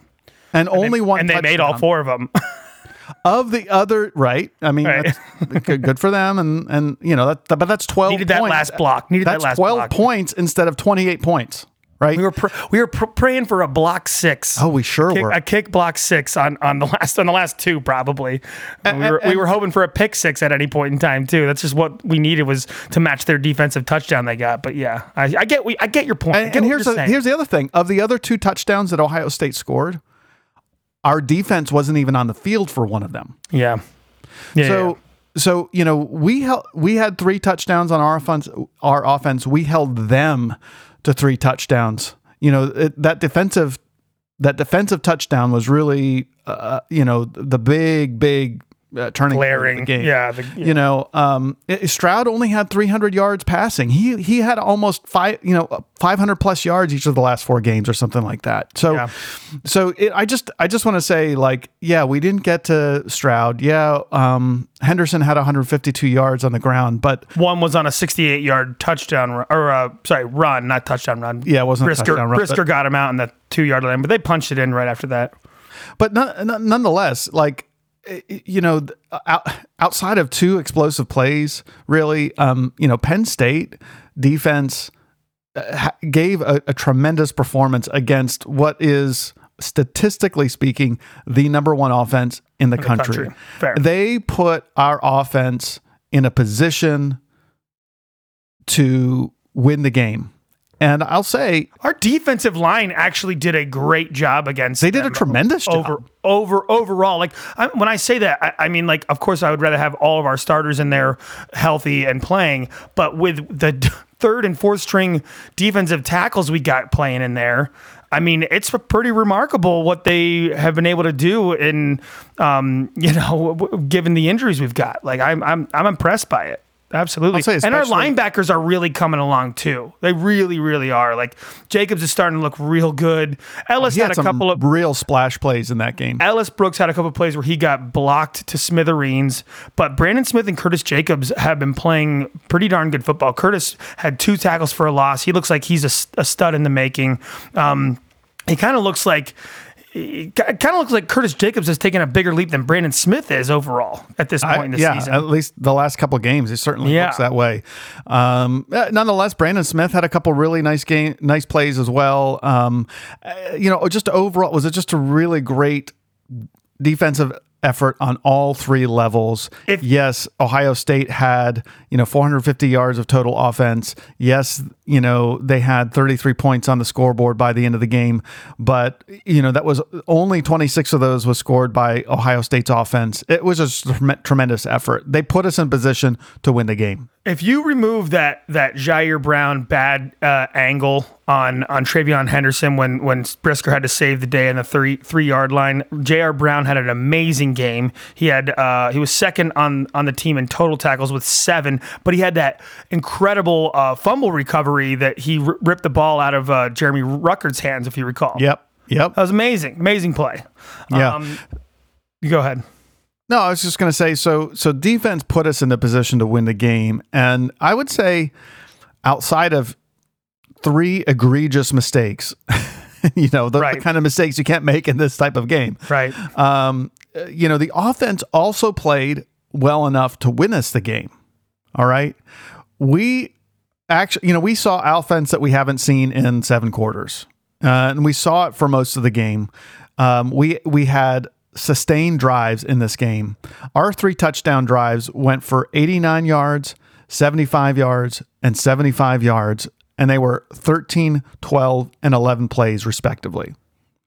and, only one and they made all four of them. of the other right. I mean, Right. that's good, good for them and and you know that but that's 12 Needed that points. last block. Needed that last 12 block. points instead of 28 points, right? we were pr- we were pr- praying for a block six. oh, we sure Kick- were. a kick block six on, on the last on the last two probably. we were we were hoping for a pick six at any point in time too. That's just what we needed was to match their defensive touchdown they got. But yeah, I, I get we I get your point. And, and here's the, here's the other thing: of the other two touchdowns that Ohio State scored, our defense wasn't even on the field for one of them. yeah. Yeah, So, yeah. so you know, we held we had three touchdowns on our offense. Our offense, we held them to three touchdowns. You know, it, that defensive that defensive touchdown was really, uh, you know, the big, big uh, turning glaring. the game. Yeah, the, yeah. You know, um, it- Stroud only had 300 yards passing. He he had almost five, you know, 500 plus yards each of the last four games or something like that. So, Yeah. so it, I just I just want to say like, yeah, we didn't get to Stroud. Yeah, um, Henderson had 152 yards on the ground, but One was on a 68 yard touchdown run, or uh, sorry, run, not touchdown run. Yeah, it wasn't a Brisker. touchdown run, Brisker got him out in the two yard line, but they punched it in right after that. but none, none- nonetheless, like you know, outside of two explosive plays, really, um, you know, Penn State defense uh, gave a, a tremendous performance against what is statistically speaking the number one offense in the, country. country. They put our offense in a position to win the game. And I'll say Our defensive line actually did a great job against. They did a tremendous job. over over overall. Like I, when I say that, I, I mean like of course I would rather have all of our starters in there healthy and playing, but with the third and fourth string defensive tackles we got playing in there. I mean, it's pretty remarkable what they have been able to do in, um, you know, given the injuries we've got. Like I'm, I'm, I'm impressed by it. Absolutely. And our linebackers are really coming along too. They really, really are. Like Jacobs is starting to look real good. Ellis He had, had a couple of real splash plays in that game. Ellis Brooks had a couple of plays where he got blocked to smithereens, but Brandon Smith and Curtis Jacobs have been playing pretty darn good football. Curtis had two tackles for a loss. He looks like he's a, a stud in the making. Um, he kind of looks like. It kind of looks like Curtis Jacobs has taken a bigger leap than Brandon Smith is overall at this point I- in the yeah, season. at least the last couple of games, it certainly Yeah. looks that way. Um, uh, nonetheless, Brandon Smith had a couple really nice game, nice plays as well. Um, uh, you know, just overall, was it just a really great defensive effort on all three levels. If- yes, Ohio State had, you know, 450 yards of total offense. Yes, you know, they had 33 points on the scoreboard by the end of the game, but you know, that was only 26 of those was scored by Ohio State's offense. It was a trem- tremendous effort. They put us in position to win the game. If you remove that that Ji'Ayir Brown bad uh, angle on on TreVeyon Henderson when when Brisker had to save the day on the three three yard line, Ji'Ayir Brown had an amazing game. He had uh, he was second on on the team in total tackles with seven, but he had that incredible uh, fumble recovery that he r- ripped the ball out of uh, Jeremy Ruckert's hands, if you recall. Yep. Yep. that was amazing, amazing play. Yeah. Um, you go ahead. No, I was just going to say so so defense put us in the position to win the game and I would say outside of three egregious mistakes, you know, the, the kind of mistakes you can't make in this type of game. Right. Um, uh, you know, the offense also played well enough to win us the game. All right. We actually, you know, we saw offense that we haven't seen in seven quarters. Uh, and we saw it for most of the game. Um, we we had sustained drives in this game. Our three touchdown drives went for 89 yards, 75 yards, and 75 yards, and they were 13, 12, and 11 plays respectively.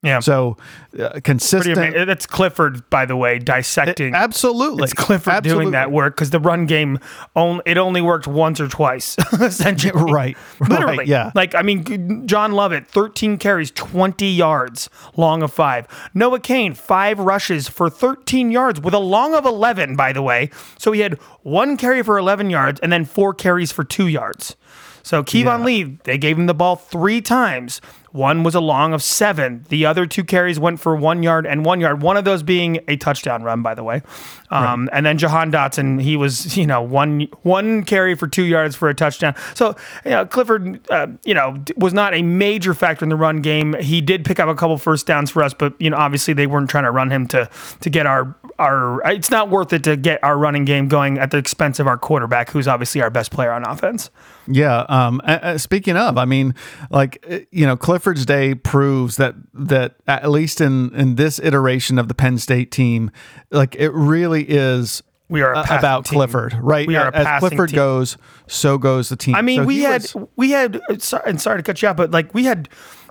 Yeah. So uh, consistent. That's Clifford, by the way, dissecting. Absolutely, It's Clifford Absolutely. doing that work because the run game only it only worked once or twice, essentially. Right, right, Literally. yeah. Like I mean, John Lovett, 13 carries, 20 yards, long of five. Noah Cain, five rushes for 13 yards with a long of 11, by the way. So he had one carry for 11 yards and then four carries for two yards. So Keyvone Lee, they gave him the ball three times. One was a long of seven. The other two carries went for one yard and one yard. One of those being a touchdown run, by the way. Um, And then Jahan Dotson, he was you know one one carry for two yards for a touchdown. So you know Clifford, uh, you know was not a major factor in the run game. He did pick up a couple first downs for us, but you know obviously they weren't trying to run him to to get our our. It's not worth it to get our running game going at the expense of our quarterback, who's obviously our best player on offense. Yeah. Um, uh, speaking of, I mean, like uh, you know, Clifford's day proves that that at least in in this iteration of the Penn State team, like it really is. We are about team. Clifford, right? We are a As Clifford team. goes, so goes the team. I mean, So we had was- we had sorry, and sorry to cut you out, but like we had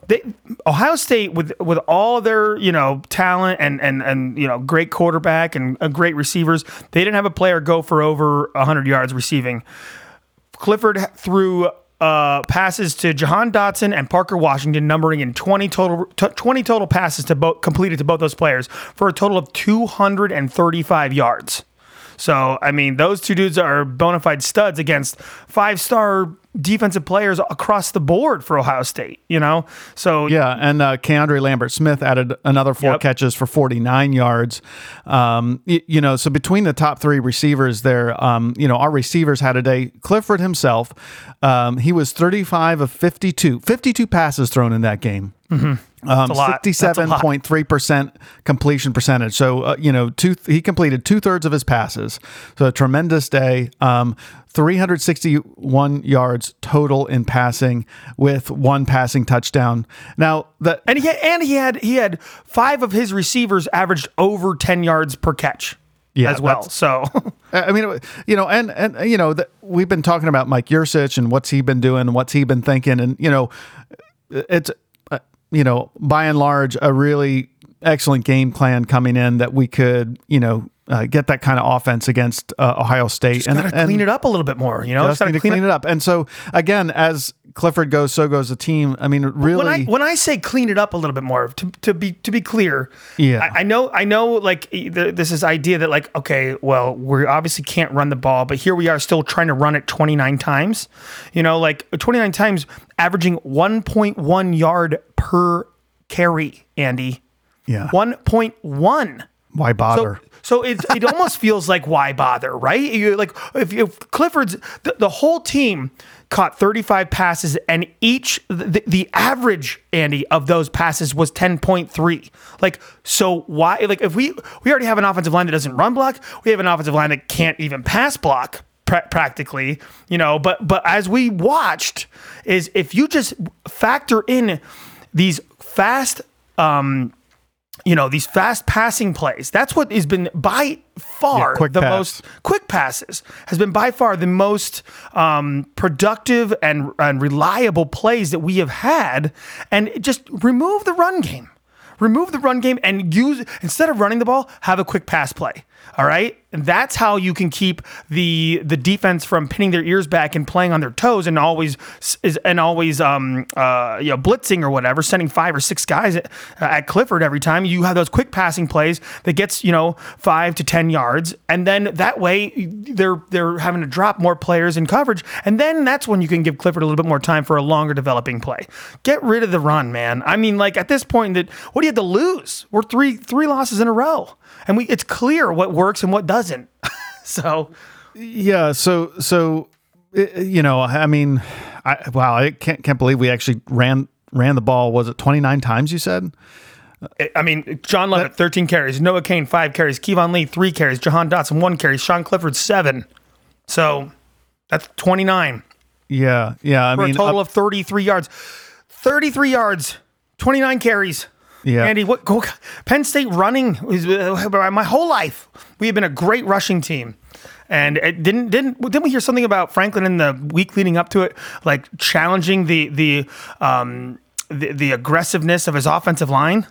they, Ohio State with with all their you know talent and and and you know great quarterback and uh, great receivers, they didn't have a player go for over hundred yards receiving. Clifford threw uh, passes to Jahan Dotson and Parker Washington, numbering in 20 total t- 20 total passes to both completed to both those players for a total of 235 yards. So, I mean, those two dudes are bona fide studs against five star defensive players across the board for Ohio State, you know? So, Yeah, and uh, Keandre Lambert Smith added another four Yep. catches for 49 yards. Um, y- you know, so between the top three receivers there, um, you know, our receivers had a day. Clifford himself, um, he was 35 of 52, 52 passes thrown in that game. Um, a lot. That's a lot. 67.3% completion percentage. So, uh, you know, two, he completed two thirds of his passes. So, a tremendous day. Um, 361 yards total in passing with one passing touchdown. Now, that and he had, and he had he had five of his receivers averaged over 10 yards per catch Yeah, as well. So, I mean, you know, and and you know, that we've been talking about Mike Yurcich and what's he been doing, what's he been thinking, and you know, it's you know, by and large, a really excellent game plan coming in that we could, you know, uh, get that kind of offense against uh, Ohio State just got to clean it up a little bit more, you know? just need to clean, it up. And so again, as Clifford goes, so goes the team. I mean, really. when I when I say clean it up a little bit more, to, to be to be clear, Yeah. I, I know I know like the, this is idea that like okay, well we obviously can't run the ball, but here we are still trying to run it 29 times, you know, like 29 times, averaging 1.1 yard per carry, Andy, yeah. 1.1. Why So, bother? so it, it almost feels like why bother, right? You like if, if Clifford's the, the whole team caught 35 passes and each the, the average Andy of those passes was 10.3. Like so why like if we we already have an offensive line that doesn't run block, we have an offensive line that can't even pass block pra- practically, you know, but but as we watched is if you just factor in these fast um you know these fast passing plays. That's what has been by far Yeah, quick the pass. most quick passes has been by far the most um, productive and, and reliable plays that we have had. And just remove the run game. Remove the run game and use instead of running the ball have a quick pass play all right? And that's how you can keep the the defense from pinning their ears back and playing on their toes and always is and always um uh you know blitzing or whatever sending five or six guys at, at Clifford every time. You have those quick passing plays that gets you know 5 to 10 yards. And then that way they're they're having to drop more players in coverage. And then that's when you can give Clifford a little bit more time for a longer developing play. Get rid of the run man. I mean like at this point that what do you have to lose? We're three three losses in a row. And we it's clear what works and what doesn't so Yeah. So, so, i- you know, I mean, I, wow, I can't, can't believe we actually ran, ran the ball. Was it 29 times you said? I mean, John Lovett, 13 carries. Noah Cain, five carries. Keyvone Lee, three carries. Jahan Dotson, one carry. Sean Clifford, seven. So that's 29 Yeah. Yeah. I for mean, a total up- of 33 yards. 33 yards, 29 carries. Yeah. Andy, what go, Penn State running is uh, my whole life. We have been a great rushing team. And it didn't didn't didn't we hear something about Franklin in the week leading up to it, like challenging the the um the, the aggressiveness of his offensive line?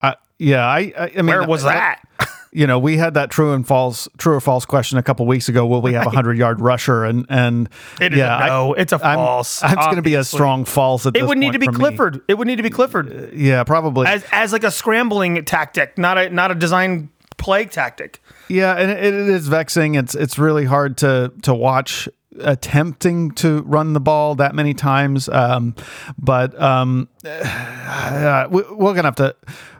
I, yeah. I, I, I mean, Where was that? you know, we had that true and false, true or false question a couple weeks ago. Will we have a hundred yard rusher? And and It yeah, a I- no. it's a false. I'm going to be a strong false at It would need to be for me. Clifford. It would need to be Clifford Yeah, probably. as as like a scrambling tactic, not a not a design play tactic. Yeah, and it, it is vexing. It's it's really hard to to watch attempting to run the ball that many times. Um, but um, uh, we, we're gonna have to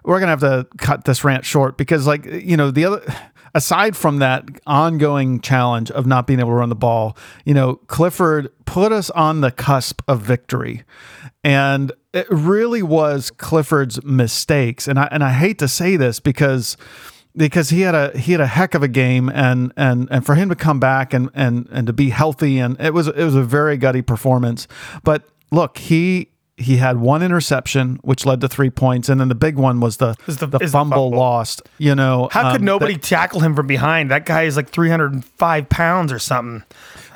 we're gonna have to cut this rant short because, like you know, the other. Aside from that ongoing challenge of not being able to run the ball, you know, Clifford put us on the cusp of victory. And it really was Clifford's mistakes. And I and I hate to say this because because he had a he had a heck of a game and and and for him to come back and and and to be healthy and it was it was a very gutty performance. But look, he he had one interception which led to three points, and then the big one was the the- the, is the fumble, fumble. lost. You know, How could um, nobody tackle him from behind? That guy is like 305 pounds or something.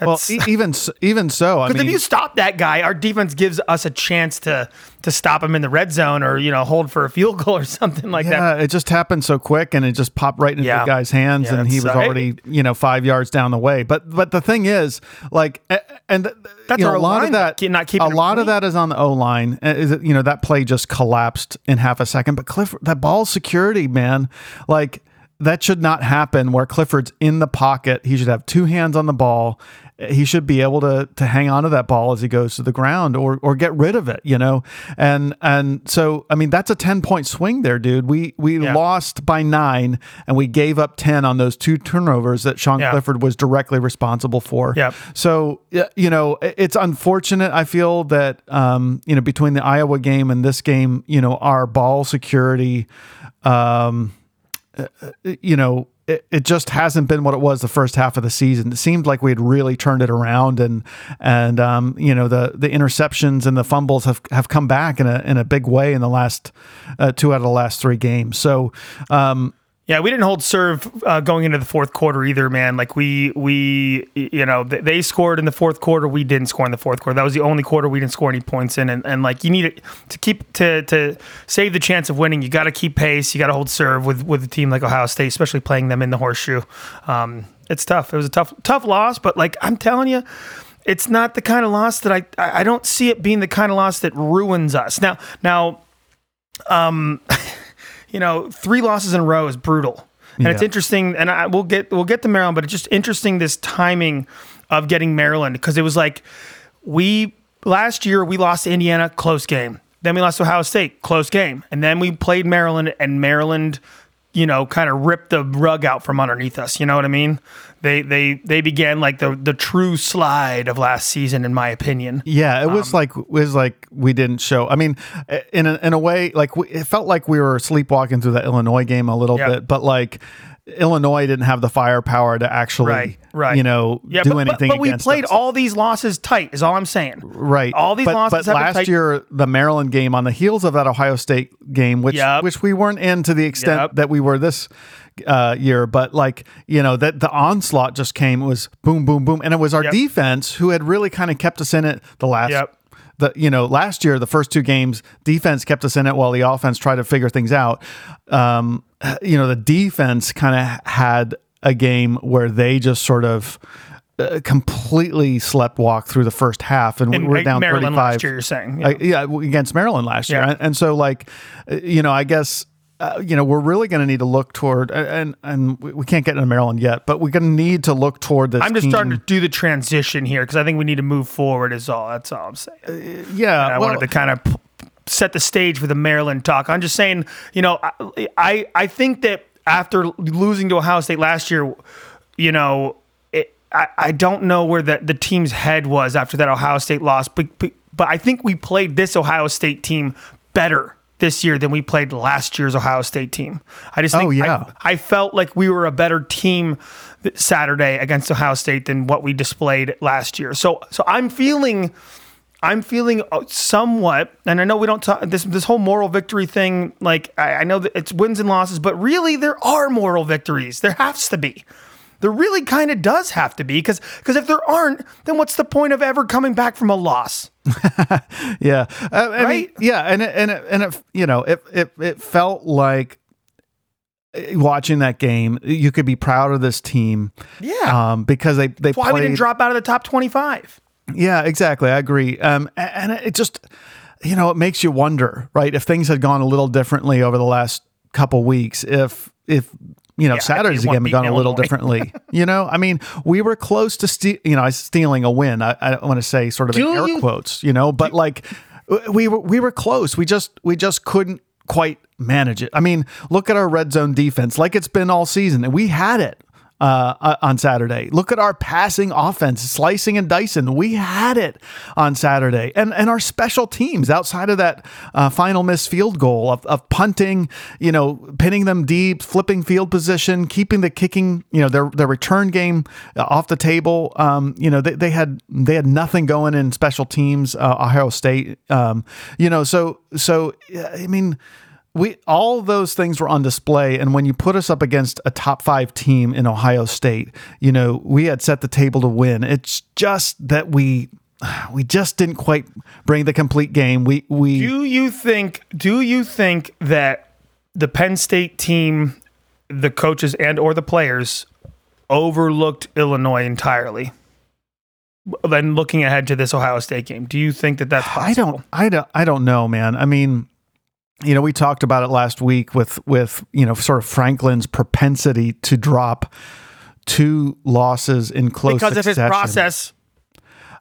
Well, e- even even so, I Because mean, if you stop that guy, our defense gives us a chance to to stop him in the red zone or you know hold for a field goal or something like that. Yeah, it just happened so quick, and it just popped right into Yeah. the guy's hands, Yeah, and he was already you know five yards down the way. But but the thing is, like, and That's you know, a lot of that, not keeping a lot of that is on the O line. Uh, is it, you know that play just collapsed in half a second. But Clifford, that ball security, man, like that should not happen. Where Clifford's in the pocket, he should have two hands on the ball. He should be able to to hang on to that ball as he goes to the ground, or or get rid of it, you know. And and so I mean that's a ten point swing there, dude. We we Yeah. lost by nine, and we gave up ten on those two turnovers that Sean Yeah. Clifford was directly responsible for. Yep. So yeah, you know, it's unfortunate. I feel that um, you know between the Iowa game and this game, you know, our ball security, um, uh, you know. It, it just hasn't been what it was the first half of the season. It seemed like we had really turned it around, and and um, you know the the interceptions and the fumbles have, have come back in a in a big way in the last uh, two out of the last three games. So um, Yeah, we didn't hold serve uh, going into the fourth quarter either, man. Like we we you know th- they scored in the fourth quarter, we didn't score in the fourth quarter. That was the only quarter we didn't score any points in, and, and like you need to keep to to save the chance of winning. You got to keep pace. You got to hold serve with with a team like Ohio State, especially playing them in the horseshoe. Um, it's tough. It was a tough tough loss, but like I'm telling you. it's not the kind of loss that I I don't see it being the kind of loss that ruins us. Now now, um, you know, three losses in a row is brutal, and it's interesting. And I we'll get we'll get to Maryland, but it's just interesting this timing of getting Maryland because it was like we last year we lost to Indiana close game, then we lost to Ohio State close game, and then we played Maryland and Maryland. You know, kind of ripped the rug out from underneath us. You know what I mean? They they they began like the the true slide of last season, in my opinion. Yeah, it Um, was like it was like we didn't show. I mean, in a, in a way, like we, it felt like we were sleepwalking through the Illinois game a little Yeah. bit, but like Illinois didn't have the firepower to actually, Right, right. you know, Yeah, do but, but- anything. but, we against played all these losses tight. Is all I'm saying. Right. All these but, losses But have last tight- year, the Maryland game on the heels of that Ohio State game, which Yep. which we weren't in to the extent Yep. that we were this uh, year, but like you know that the onslaught just came. It was boom, boom, boom, and it was our Yep. defense who had really kind of kept us in it the last. The, you know last year the first two games defense kept us in it while the offense tried to figure things out um, you know the defense kind of had a game where they just sort of uh, completely slept walk through the first half and, we we're down Maryland 35 last year, you're saying. Yeah. uh, yeah, against Maryland last year, Yeah. and, so like, uh, you know, I guess. Uh, you know, we're really going to need to look toward, and and we can't get into Maryland yet, but we're going to need to look toward this. I'm just team. starting to do the transition here because I think we need to move forward. Is all. That's all I'm saying. yeah. And I well, wanted to kind of set the stage for the Maryland talk. I'm just saying, you know, I I, I think that after losing to Ohio State last year, you know, it, I I don't know where the the team's head was after that Ohio State loss, but but, but I think we played this Ohio State team better this year than we played last year's Ohio State team. I just oh, think Oh, yeah. I, I felt like we were a better team Saturday against Ohio State than what we displayed last year. So so I'm feeling I'm feeling uh, somewhat, and I know we don't talk this this whole moral victory thing. Like I, I know that it's wins and losses, but really there are moral victories. There has to be. There really kind of does have to be because because if there aren't, then what's the point of ever coming back from a loss? yeah, I, I mean, Right? yeah, and it, and it, and it, you know, it, it it felt like uh, watching that game, you could be proud of this team, Yeah. um, because they they Why we didn't drop out of the top twenty five? Yeah, exactly. I agree. Um, and it just, you know, it makes you wonder, right? If things had gone a little differently over the last couple weeks, if if you know Yeah, Saturday's game had gone a little Illinois. differently, you know, I mean, we were close to ste- you know stealing a win. I, I want to say sort of in air you- quotes, you know, but like we were we were close. We just we just couldn't quite manage it. I mean, look at our red zone defense, like it's been all season, and we had it uh, uh, on Saturday. Look at our passing offense, slicing and dicing. We had it on Saturday, and and our special teams outside of that uh, final missed field goal of, of punting, you know, pinning them deep, flipping field position, keeping the kicking, you know, their their return game uh, off the table. Um, you know, they, they had they had nothing going in special teams. Uh, Ohio State, um, you know, so so I mean we all those things were on display and when you put us up against a top five team in ohio state you know we had set the table to win it's just that we we just didn't quite bring the complete game we we Do you think? Do you think that the Penn State team, the coaches and or the players, overlooked Illinois entirely? Then looking ahead to this Ohio State game, do you think that that's possible? I don't I don't I don't know man i mean you know we talked about it last week with with you know sort of franklin's propensity to drop two losses in close because of his process.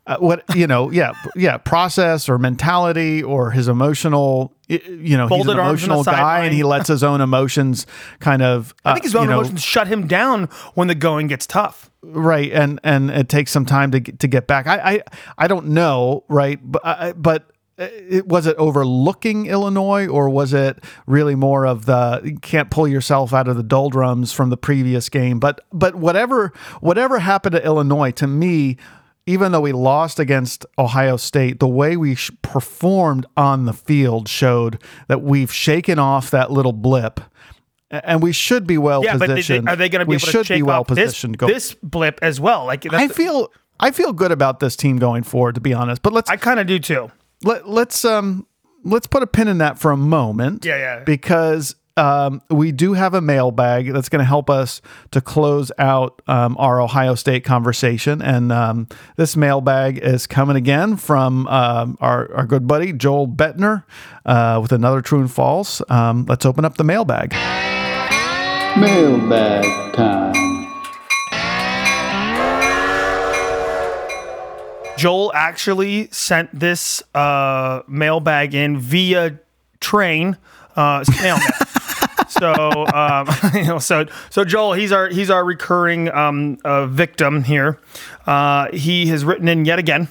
uh, what you know yeah yeah process or mentality or his emotional you know Folded he's an arms on the emotional guy and he lets his own emotions kind of I think his own know, emotions shut him down when the going gets tough. right and and it takes some time to to get back i i, I don't know right but I, but Uh, it, was it overlooking Illinois or was it really more of the you can't pull yourself out of the doldrums from the previous game but but whatever whatever happened to Illinois to me even though we lost against Ohio State the way we sh- performed on the field showed that we've shaken off that little blip and we should be well Yeah, but positioned are they going to be we able to shake be well off this, this blip as well? Like I feel I feel good about this team going forward, to be honest. But let's I kind of do too. Let let's um let's put a pin in that for a moment. Yeah, yeah. Because um, we do have a mailbag that's going to help us to close out um, our Ohio State conversation. And um, this mailbag is coming again from um, our, our good buddy Joel Bettner uh, with another true and false. Um, let's open up the mailbag. Mailbag time. Joel actually sent this uh, mailbag in via train, uh, so, um, you know, so so Joel, he's our he's our recurring um, uh, victim here. Uh, he has written in yet again.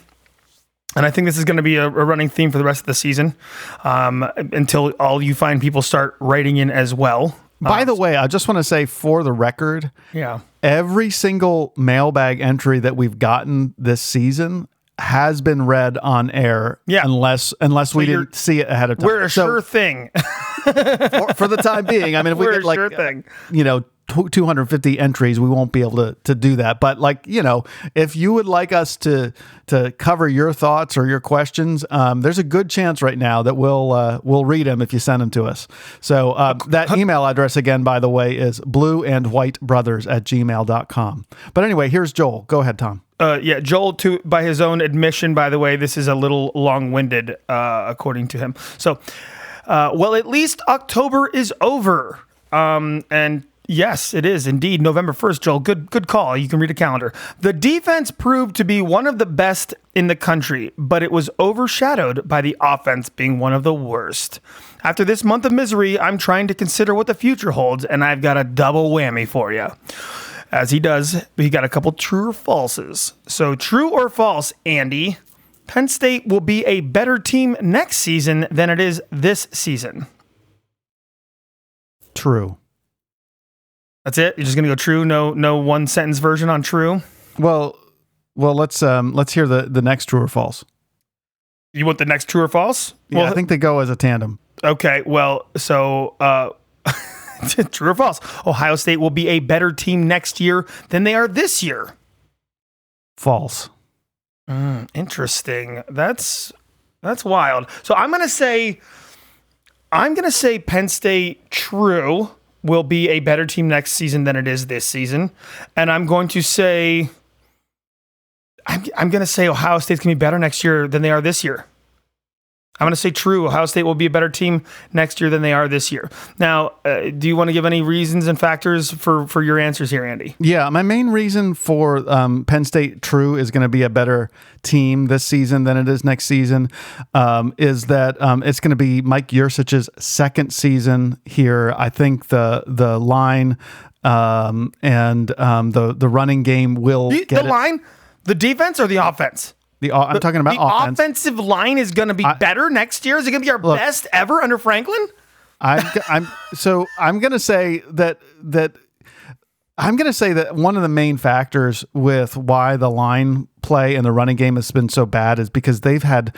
And I think this is going to be a, a running theme for the rest of the season um, until all you find people start writing in as well. By the way, I just want to say for the record, Yeah. every single mailbag entry that we've gotten this season has been read on air Yeah. unless unless we didn't see it ahead of time. We're a So, sure thing. for, for the time being. I mean, if we We're a get like sure thing. you know 250 entries, we won't be able to to do that. But like you know, if you would like us to to cover your thoughts or your questions, um, there's a good chance right now that we'll uh, we'll read them if you send them to us. So uh, that email address again, by the way, is blue and white brothers at gmail.com. But anyway, here's Joel. Go ahead, Tom. Uh, yeah, Joel, to by his own admission, by the way, this is a little long-winded, uh, according to him. So, uh, well, at least October is over, um, and yes, it is indeed November first. Joel, good good call. You can read a calendar. The defense proved to be one of the best in the country, but it was overshadowed by the offense being one of the worst. After this month of misery, I'm trying to consider what the future holds, and I've got a double whammy for you as he does, he got a couple true or falses. So, true or false, Andy? Penn State will be a better team next season than it is this season. True. That's it. You're just gonna go true. No, no one sentence version on true. Well, well, let's um let's hear the the next true or false. You want the next true or false? Yeah, well, I think they go as a tandem. okay. Well, so uh, true or false? Ohio State will be a better team next year than they are this year. False. Mm, interesting. That's that's wild. So I'm gonna say I'm gonna say Penn State true will be a better team next season than it is this season, and I'm going to say I'm I'm gonna say Ohio State's gonna be better next year than they are this year. I'm going to say true. Ohio State will be a better team next year than they are this year. Now, uh, do you want to give any reasons and factors for for your answers here, Andy? Yeah, my main reason for um, Penn State True is going to be a better team this season than it is next season um, is that um, it's going to be Mike Yurcich's second season here. I think the the line um, and um, the the running game will The, get the line, the defense, or the offense? The, I'm talking about the offense. offensive line is going to be better next year. Is it going to be our Look. best ever under Franklin? I'm, I'm so I'm going to say that that I'm going to say that one of the main factors with why the line play and the running game has been so bad is because they've had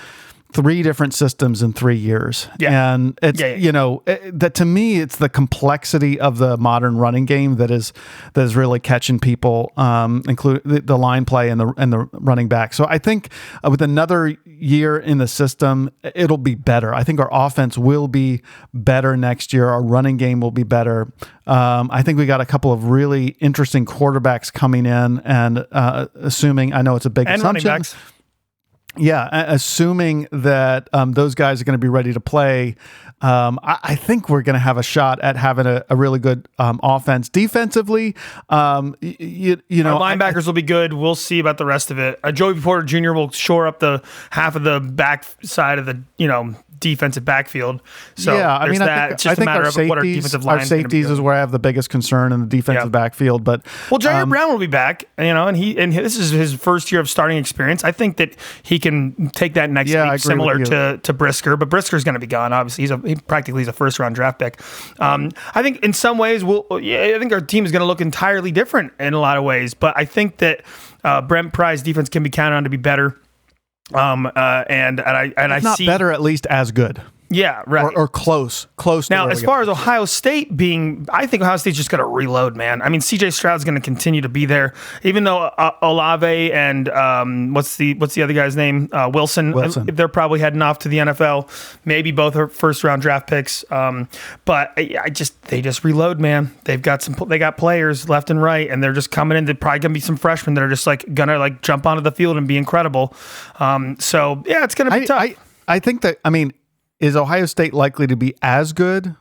three different systems in three years. Yeah. And it's, Yeah, yeah. you know, it, that to me, it's the complexity of the modern running game that is, that is really catching people, um, include the, the line play and the, and the running back. So I think uh, with another year in the system, it'll be better. I think our offense will be better next year. Our running game will be better. Um, I think we got a couple of really interesting quarterbacks coming in and, uh, assuming, I know it's a big And running assumption. backs. Yeah, assuming that um, those guys are going to be ready to play, um, I, I think we're going to have a shot at having a, a really good um, offense. Defensively, um, y- y- you know, Our I- linebackers will be good. We'll see about the rest of it. Uh, Joey Porter Jr. will shore up the half of the back side of the you know defensive backfield. So yeah, I there's mean, that. I think, it's just I think a matter of safeties, what our defensive line our safeties is where I have the biggest concern in the defensive Yeah. backfield. But Well, Ji'Ayir Brown will be back, you know, and he and this is his first year of starting experience. I think that he can take that next Yeah, leap similar to to Brisker, but Brisker's going to be gone. Obviously, he's a he practically he's a first round draft pick. Um, I think in some ways, we'll yeah, I think our team is going to look entirely different in a lot of ways, but I think that uh, Brent Pry's defense can be counted on to be better. Um, uh, and and I and I not see better, at least as good. Yeah, right. or, or close, close. Now, to as far as Ohio State being, I think Ohio State's just going to reload, man. I mean, CJ Stroud's going to continue to be there, even though uh, Olave and um, what's the what's the other guy's name, uh, Wilson, Wilson. they're probably heading off to the NFL. Maybe both are first round draft picks. Um, but I, I just they just reload, man. They've got some, they got players left and right, and they're just coming in. They're probably going to be some freshmen that are just like gonna like jump onto the field and be incredible. Um, so yeah, it's going to be I, tough. I, I think that I mean, is Ohio State likely to be as good?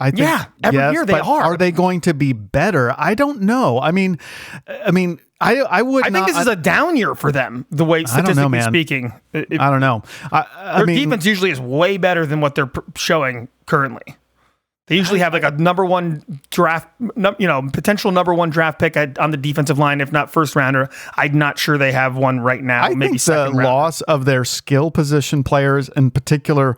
I think, Yeah, every yes, year they are. Are they going to be better? I don't know. I mean, I mean, I I would. I think not, this is a down year for them, the way know, statistically man. speaking. It- I don't know. I, I their mean, defense usually is way better than what they're showing currently. They usually have like a number one draft, you know, potential number one draft pick on the defensive line, if not first rounder. I'm not sure they have one right now. I maybe think the second round. loss of their skill position players, in particular,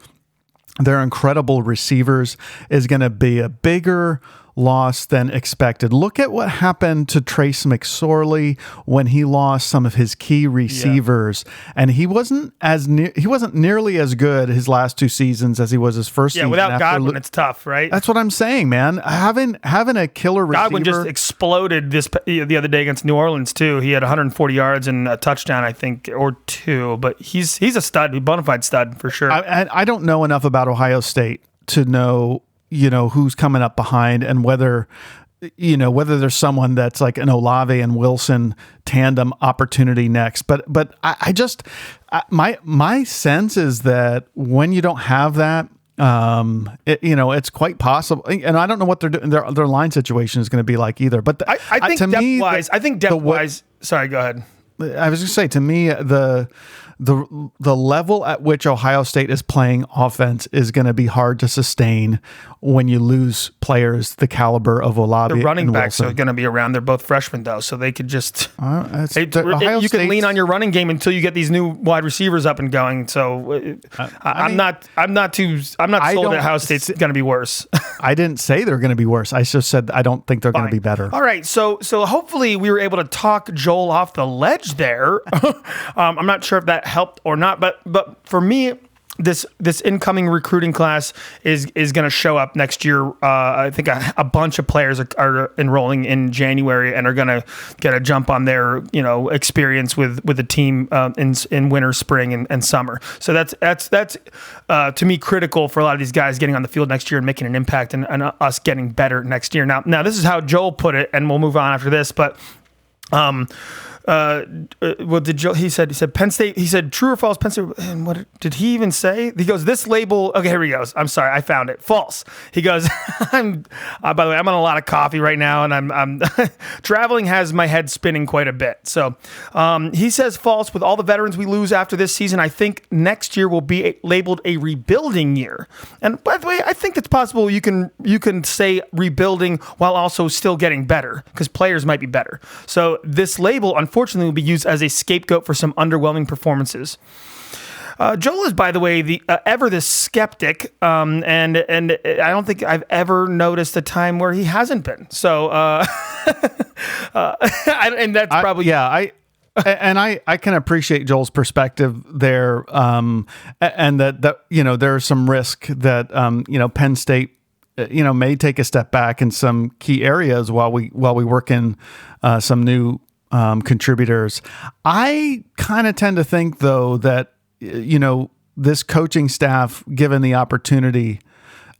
their incredible receivers, is going to be a bigger loss than expected. Look at what happened to Trace McSorley when he lost some of his key receivers, and he wasn't as ne- he wasn't nearly as good his last two seasons as he was his first. Yeah, season without Godwin, lo- it's tough, right? that's what I'm saying, man. Having having a killer receiver. Godwin just exploded this the other day against New Orleans too. He had 140 yards and a touchdown, I think, or two. But he's he's a stud, a bona fide stud for sure. I I don't know enough about Ohio State to know, you know, who's coming up behind and whether, you know, whether there's someone that's like an Olave and Wilson tandem opportunity next. But but I, I just I, my my sense is that when you don't have that. Um, it, you know, it's quite possible, and I don't know what their their their line situation is going to be like either. But the, I, I think to depth me, the- wise, I think the depth wa- wise. Sorry, go ahead. I was going to say to me the the the level at which Ohio State is playing offense is going to be hard to sustain when you lose players the caliber of Olave. The running backs Wilson. are going to be around. They're both freshmen though, so they could just. Uh, They, the Ohio you can lean on your running game until you get these new wide receivers up and going. So uh, I, am mean, not. I'm not too. I'm not sold that Ohio State's going to be worse. I didn't say they're going to be worse. I just said I don't think they're going to be better. All right, so so hopefully we were able to talk Joel off the ledge there. um, I'm not sure if that helped or not, but but for me. This this incoming recruiting class is is going to show up next year. Uh, I think a, a bunch of players are, are enrolling in January and are going to get a jump on their you know experience with with the team uh, in in winter, spring, and, and summer. So that's that's that's uh, to me critical for a lot of these guys getting on the field next year and making an impact and, and us getting better next year. Now now this is how Joel put it, and we'll move on after this, but. Um, uh, uh, well, did Joe, he said he said Penn State? He said true or false? Penn State. And what did he even say? He goes this label. Okay, here he goes. I'm sorry, I found it. False. He goes. I'm. Uh, by the way, I'm on a lot of coffee right now, and I'm. I'm traveling has my head spinning quite a bit. So, um, he says false. With all the veterans we lose after this season, I think next year will be a, labeled a rebuilding year. And by the way, I think it's possible you can you can say rebuilding while also still getting better because players might be better. So this label, unfortunately, will be used as a scapegoat for some underwhelming performances. Uh, Joel is, by the way, the uh, ever the skeptic, um, and and I don't think I've ever noticed a time where he hasn't been. So, uh, uh, and that's I- probably yeah. I and I I can appreciate Joel's perspective there, um, and that that you know there's some risk that um, you know Penn State uh, you know may take a step back in some key areas while we while we work in uh, some new um, contributors. I kind of tend to think though that you know this coaching staff, given the opportunity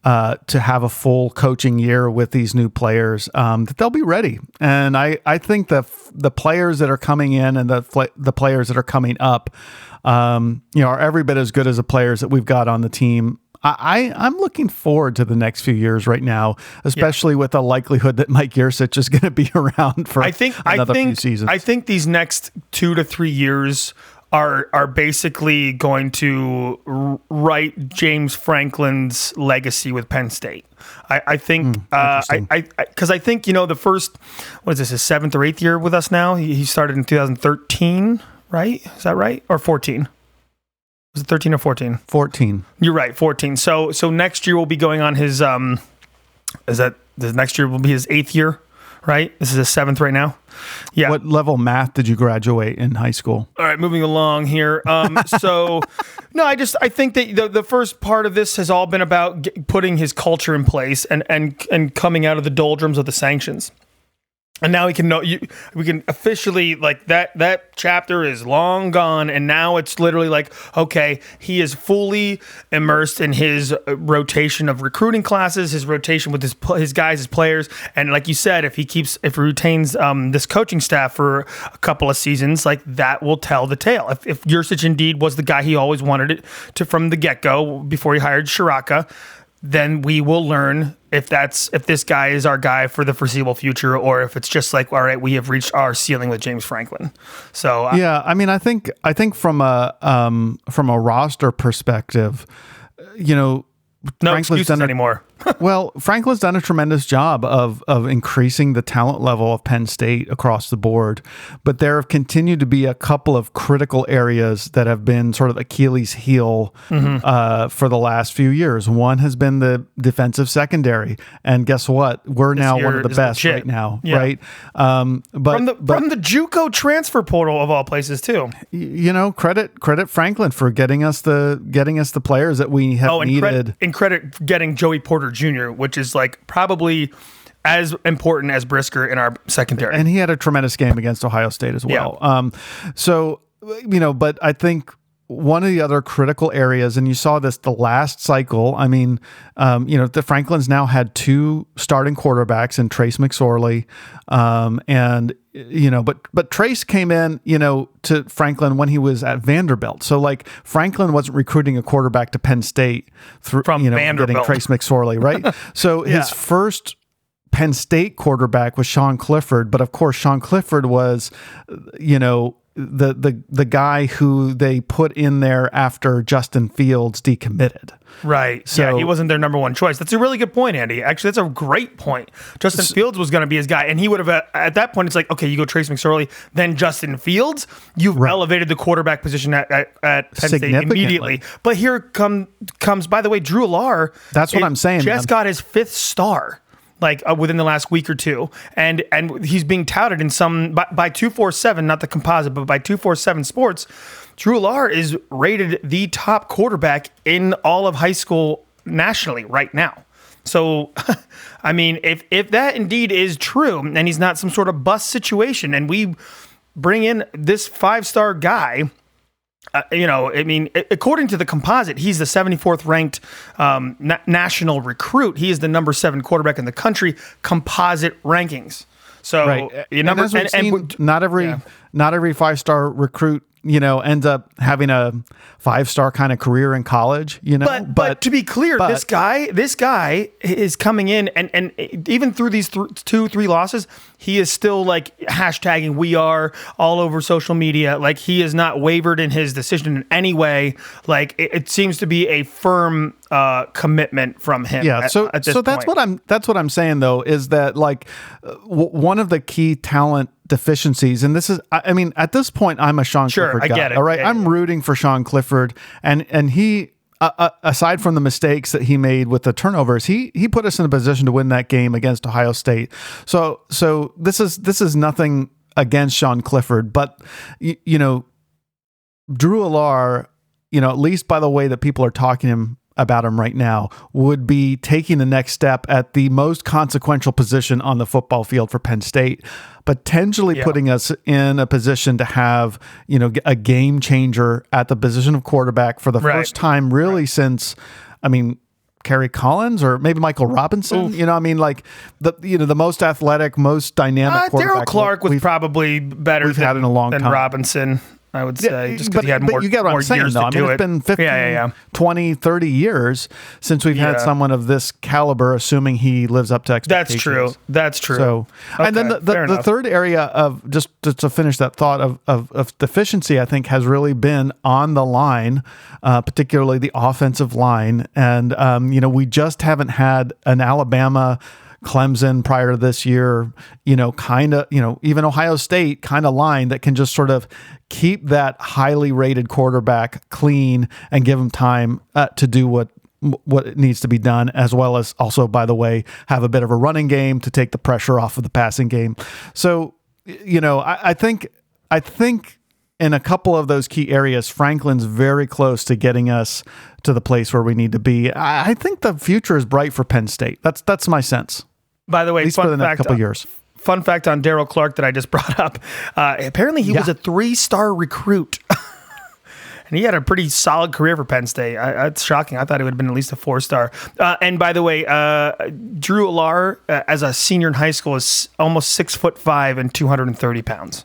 uh, to have a full coaching year with these new players, um, that they'll be ready. And I, I think the the players that are coming in and the fl- the players that are coming up, um, you know, are every bit as good as the players that we've got on the team. I, I'm looking forward to the next few years right now, especially with the likelihood that Mike Yurcich is going to be around for I think another I think few seasons. I think these next two to three years are are basically going to write James Franklin's legacy with Penn State. I, I think uh, I. I because I, think you know the first what is this his seventh or eighth year with us now. He, he started in 2013, right? Is that right or 14? Was it 13 or 14? 14. You're right, 14. So so next year we'll be going on his um is that the next year will be his eighth year right? This is his seventh right now. Yeah. What level math did you graduate in high school? All right, moving along here. Um, so, no, I just I think that the, the first part of this has all been about putting his culture in place and and and coming out of the doldrums of the sanctions. And now we can know you. We can officially like that. That chapter is long gone, and now it's literally like, okay, he is fully immersed in his uh, rotation of recruiting classes, his rotation with his his guys, his players, and like you said, if he keeps if he retains um, this coaching staff for a couple of seasons, like that will tell the tale. If if Yurcich indeed was the guy he always wanted it to from the get go before he hired Ciarrocca then we will learn if that's if this guy is our guy for the foreseeable future or if it's just like all right we have reached our ceiling with James Franklin. So uh, yeah, I mean I think I think from a um, from a roster perspective, you know, no Franklin's excuses a, anymore. Well, Franklin's done a tremendous job of of increasing the talent level of Penn State across the board, but there have continued to be a couple of critical areas that have been sort of Achilles' heel mm-hmm. uh, for the last few years. One has been the defensive secondary, and guess what? We're this now one of the best right now, yeah. right? Um, but from the but, from the JUCO transfer portal of all places too. You know, credit credit Franklin for getting us the getting us the players that we have oh, and needed. Credit, and credit getting Joey Porter Jr., which is like probably as important as Brisker in our secondary. And he had a tremendous game against Ohio State as well. Yeah. Um, so, you know, but I think one of the other critical areas, and you saw this the last cycle. I mean, um, you know, the Franklins now had two starting quarterbacks in Trace McSorley, um, and you know, but but Trace came in, you know, to Franklin when he was at Vanderbilt. So like Franklin wasn't recruiting a quarterback to Penn State through from you know Vanderbilt. getting Trace McSorley, right? so yeah. his first Penn State quarterback was Sean Clifford, but of course Sean Clifford was, you know, the the the guy who they put in there after Justin Fields decommitted. Right. So yeah, he wasn't their number one choice. That's a really good point, Andy. Actually, that's a great point. Justin Fields was going to be his guy, and he would have at, uh, at, that point. It's like okay, you go Trace McSorley, then Justin Fields. You've right. elevated the quarterback position at, at, at Penn State immediately. But here come comes by the way, Drew Allar. That's what I'm saying. Just man. got his fifth star like uh, within the last week or two, and and he's being touted in some by, by two four seven, not the composite, but by two four seven Sports. Drew Allar is rated the top quarterback in all of high school nationally right now. So, I mean, if if that indeed is true, and he's not some sort of bust situation, and we bring in this five star guy uh, you know, I mean, according to the composite, he's the 74th ranked um, na- national recruit. He is the number seven quarterback in the country composite rankings. So, right. you number, and, and, and, not every yeah. not every five star recruit you know, ends up having a five star kind of career in college, you know. But, but, but to be clear, but, this guy, this guy is coming in, and and even through these th- two, three losses, he is still like hashtagging "We Are" all over social media. Like he has not wavered in his decision in any way. Like it, it seems to be a firm uh, commitment from him. Yeah. so at, so that's point. what I'm that's what I'm saying though is that like uh, w- one of the key talent deficiencies, and this is, I, mean, at this point, I'm a Sean sure, Clifford guy. I get it. All right, yeah, I'm yeah. rooting for Sean Clifford, and and he. Uh, aside from the mistakes that he made with the turnovers, he he put us in a position to win that game against Ohio State. So so this is this is nothing against Sean Clifford, but you, you know, Drew Allar, you know, at least by the way that people are talking him about him right now would be taking the next step at the most consequential position on the football field for Penn State, potentially yeah. putting us in a position to have, you know, a game changer at the position of quarterback for the right. first time really right. since I mean Kerry Collins or maybe Michael Robinson. Oof. You know, I mean, like the you know the most athletic, most dynamic. Uh, Daryll Clark was probably better. We've than, had in a long than time. Robinson. I would say, yeah, just because he had more, you get what I'm saying, though. I mean, it's been 15, yeah, yeah, 20, 30 years since we've had someone of this caliber, assuming he lives up to expectations. That's true. That's true. So, and then the, the, the third area of just to, to finish that thought of, of, of, deficiency, I think, has really been on the line, uh, particularly the offensive line. And, um, you know, we just haven't had an Alabama – Clemson prior to this year, you know, kind of, you know, even Ohio State kind of line that can just sort of keep that highly rated quarterback clean and give him time uh, to do what what needs to be done, as well as also, by the way, have a bit of a running game to take the pressure off of the passing game. So, you know, I, I think I think in a couple of those key areas, Franklin's very close to getting us to the place where we need to be. I, I think the future is bright for Penn State. That's that's my sense. By the way, At least for the fun next fact, couple of years. fun fact on Daryll Clark that I just brought up. Uh, apparently, he was a three-star recruit, and he had a pretty solid career for Penn State. I, that's shocking. I thought it would have been at least a four-star. Uh, and by the way, uh, Drew Allar, uh, as a senior in high school, is almost six foot five and two hundred and thirty pounds.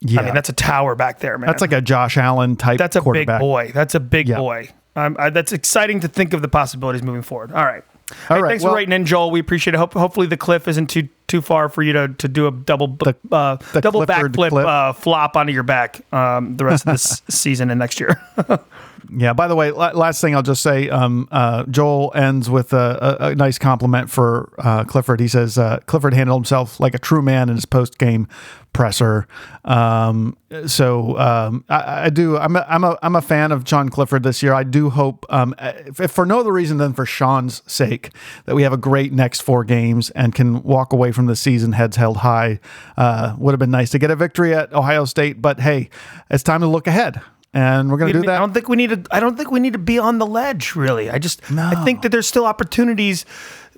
Yeah, I mean, that's a tower back there, man. that's like a Josh Allen type. that's a big boy. That's a big Yeah. boy. Um, I, that's exciting to think of the possibilities moving forward. All right. All Hey, right, Thanks well- for writing in, Joel. We appreciate it. Hope, hopefully, the cliff isn't too too far for you to, to do a double b- uh, the double backflip uh, flop onto your back um, the rest of this season and next year. Yeah. By the way, la- last thing I'll just say, um, uh, Joel ends with a, a, a nice compliment for uh, Clifford. He says uh, Clifford handled himself like a true man in his post game presser. Um, so um, I, I do. I'm a, I'm a I'm a fan of John Clifford this year. I do hope, um, if, if for no other reason than for Sean's sake, that we have a great next four games and can walk away from the season heads held high. Uh, would have been nice to get a victory at Ohio State, but hey, it's time to look ahead. And we're going to do that. I don't think we need to. I don't think we need to be on the ledge. Really, I just I think that there's still opportunities,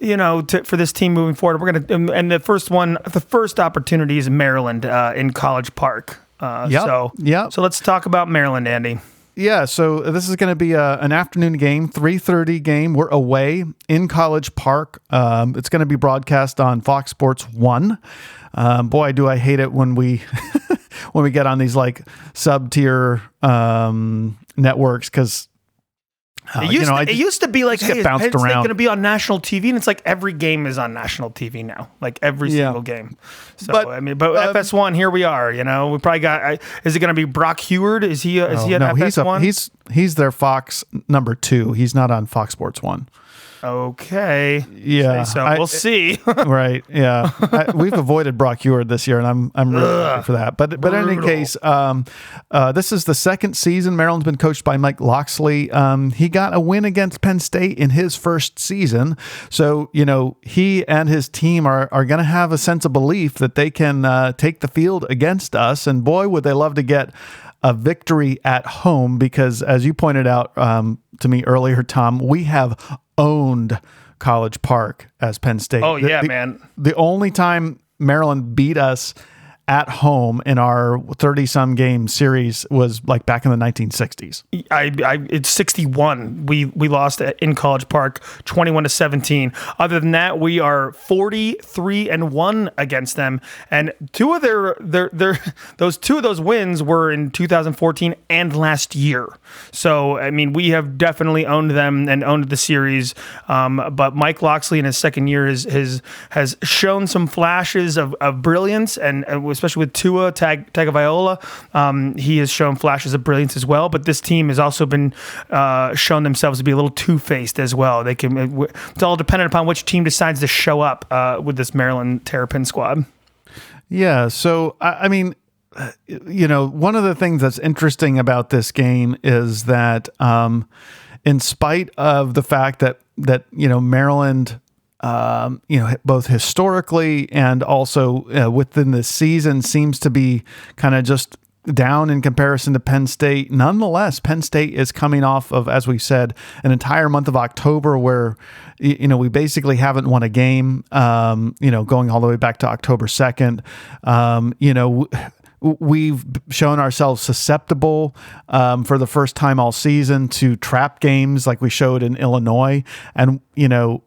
you know, to, for this team moving forward. We're gonna and the first one, the first opportunity is Maryland uh, in College Park. Uh, Yep, So yep. So let's talk about Maryland, Andy. Yeah, so this is going to be a, an afternoon game, 3:30 game. We're away in College Park. Um, it's going to be broadcast on Fox Sports 1. Um, boy, do I hate it when we when we get on these like sub-tier um, networks cuz It used, Uh, you know, to, it just- used to be like, get hey, bounced State around. going to be on national TV, and it's like every game is on national TV now, like every Yeah. single game. So But, I mean, but um, FS1, here we are. You know, we probably got. I, is it going to be Brock Huard? Is he? Is he at Oh, no, he's, FS1? a, he's he's their Fox number 2. He's not on Fox Sports 1. Okay. Yeah, So I- we'll see. right. Yeah, I, we've avoided Brock Huard this year, and I'm I'm really for that. But but in any case, um, uh, this is the second season Maryland's been coached by Mike Locksley. Um, he got a win against Penn State in his first season, so you know he and his team are are going to have a sense of belief that they can uh, take the field against us. And boy, would they love to get a victory at home because, as you pointed out um, to me earlier, Tom, we have owned College Park as Penn State. Oh, The- yeah, the- man. The only time Maryland beat us at home in our 30 some game series was like back in the 1960s. I, I it's 61. We we lost in College Park 21 to 17. Other than that, we are 43 and 1 against them and two of their their their those two of those wins were in 2014 and last year. So, I mean, we have definitely owned them and owned the series. Um, but Mike Locksley in his second year has has, has shown some flashes of, of brilliance and uh, especially with Tua Tag Tagovailoa, um, he has shown flashes of brilliance as well. But this team has also been uh, shown themselves to be a little two faced as well. They can. it- It's all dependent upon which team decides to show up uh, with this Maryland Terrapin squad. Yeah. So, I, I mean, you know, one of the things that's interesting about this game is that, um, in spite of the fact that that you know Maryland, um, you know, both historically and also uh, within the season seems to be kind of just down in comparison to Penn State. Nonetheless, Penn State is coming off of, as we said, an entire month of October where, you know, we basically haven't won a game, um, you know, going all the way back to October 2nd. Um, you know, We've shown ourselves susceptible um, for the first time all season to trap games like we showed in Illinois. And, you know,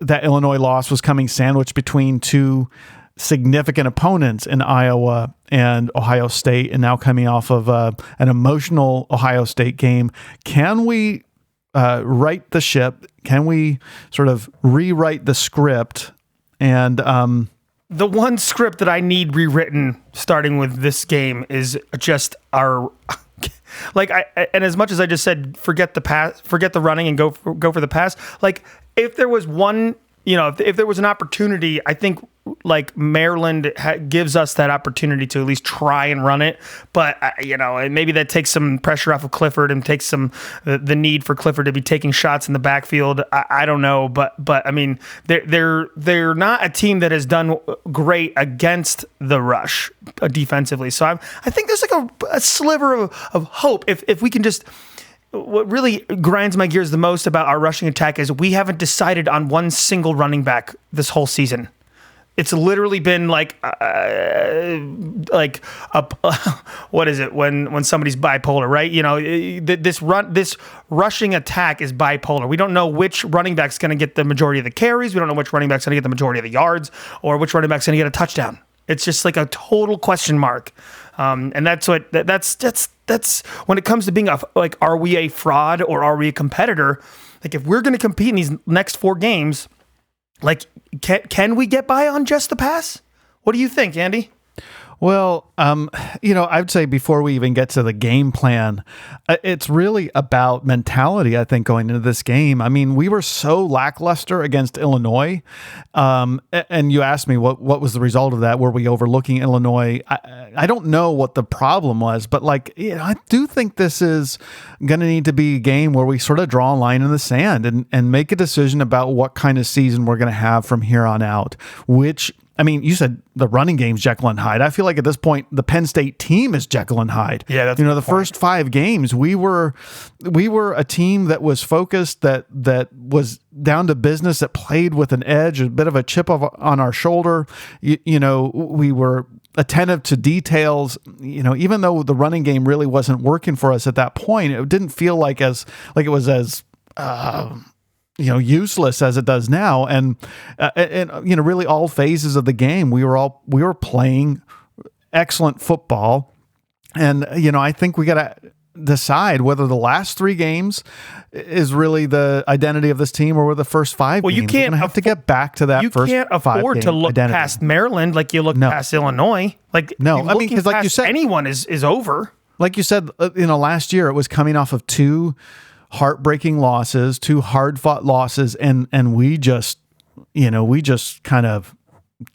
that Illinois loss was coming sandwiched between two significant opponents in Iowa and Ohio State, and now coming off of uh, an emotional Ohio State game. Can we uh, right the ship? Can we sort of rewrite the script? And um, the one script that I need rewritten starting with this game is just our like I and as much as I just said forget the pass forget the running and go for, go for the pass like if there was one you know, if, if there was an opportunity, I think like Maryland ha- gives us that opportunity to at least try and run it. But uh, you know, maybe that takes some pressure off of Clifford and takes some the, the need for Clifford to be taking shots in the backfield. I, I don't know, but but I mean, they're they're they're not a team that has done great against the rush uh, defensively. So I'm, I think there's like a, a sliver of, of hope if if we can just what really grinds my gears the most about our rushing attack is we haven't decided on one single running back this whole season. It's literally been like, uh, like a, what is it when when somebody's bipolar, right? You know, this run this rushing attack is bipolar. We don't know which running back's going to get the majority of the carries. We don't know which running back's going to get the majority of the yards, or which running back's going to get a touchdown. It's just like a total question mark, um, and that's what that, that's that's that's when it comes to being a like, are we a fraud or are we a competitor? Like, if we're going to compete in these next four games, like, can can we get by on just the pass? What do you think, Andy? Well, um, you know, I'd say before we even get to the game plan, uh, it's really about mentality, I think, going into this game. I mean, we were so lackluster against Illinois. Um, and you asked me what, what was the result of that? Were we overlooking Illinois? I, I don't know what the problem was, but like, you know, I do think this is going to need to be a game where we sort of draw a line in the sand and, and make a decision about what kind of season we're going to have from here on out, which I mean, you said the running game's Jekyll and Hyde. I feel like at this point the Penn State team is Jekyll and Hyde. Yeah, that's you know the point. first five games we were we were a team that was focused, that that was down to business, that played with an edge, a bit of a chip of, on our shoulder. You, you know, we were attentive to details. You know, even though the running game really wasn't working for us at that point, it didn't feel like as like it was as. Uh, you know useless as it does now and uh, and you know really all phases of the game we were all we were playing excellent football and you know I think we got to decide whether the last 3 games is really the identity of this team or were the first 5 well, games. you can't have to get back to that you first can't afford to look identity. past Maryland like you look no. past Illinois like no I mean cuz like you said anyone is is over like you said uh, you know last year it was coming off of two heartbreaking losses, two hard fought losses, and and we just, you know, we just kind of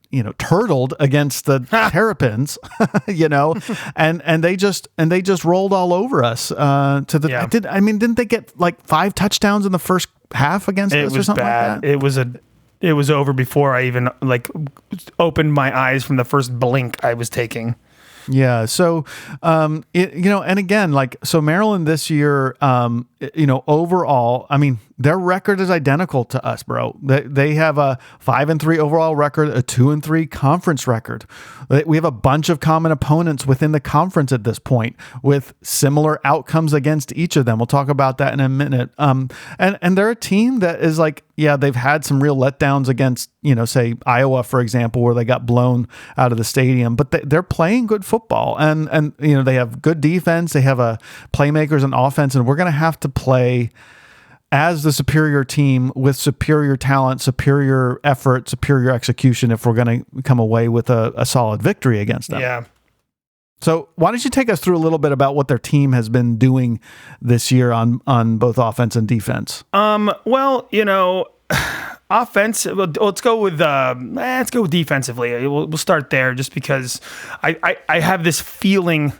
you know turtled against the terrapins you know and and they just and they just rolled all over us uh to the yeah. did i mean didn't they get like five touchdowns in the first half against it us was or something bad. like that it was a it was over before i even like opened my eyes from the first blink i was taking yeah. So, um, it, you know, and again, like, so Maryland this year, um, you know, overall, I mean, their record is identical to us, bro. They, they have a five and three overall record, a two and three conference record. We have a bunch of common opponents within the conference at this point with similar outcomes against each of them. We'll talk about that in a minute. Um, and, and they're a team that is like, yeah, they've had some real letdowns against, you know, say Iowa, for example, where they got blown out of the stadium, but they, they're playing good football and, and, you know, they have good defense. They have a playmakers and offense, and we're going to have to play as the superior team with superior talent, superior effort, superior execution if we're going to come away with a, a, solid victory against them. Yeah. So why don't you take us through a little bit about what their team has been doing this year on on both offense and defense? Um. Well, you know. Offense. Let's go with uh, let's go defensively. We'll, we'll start there, just because I, I, I have this feeling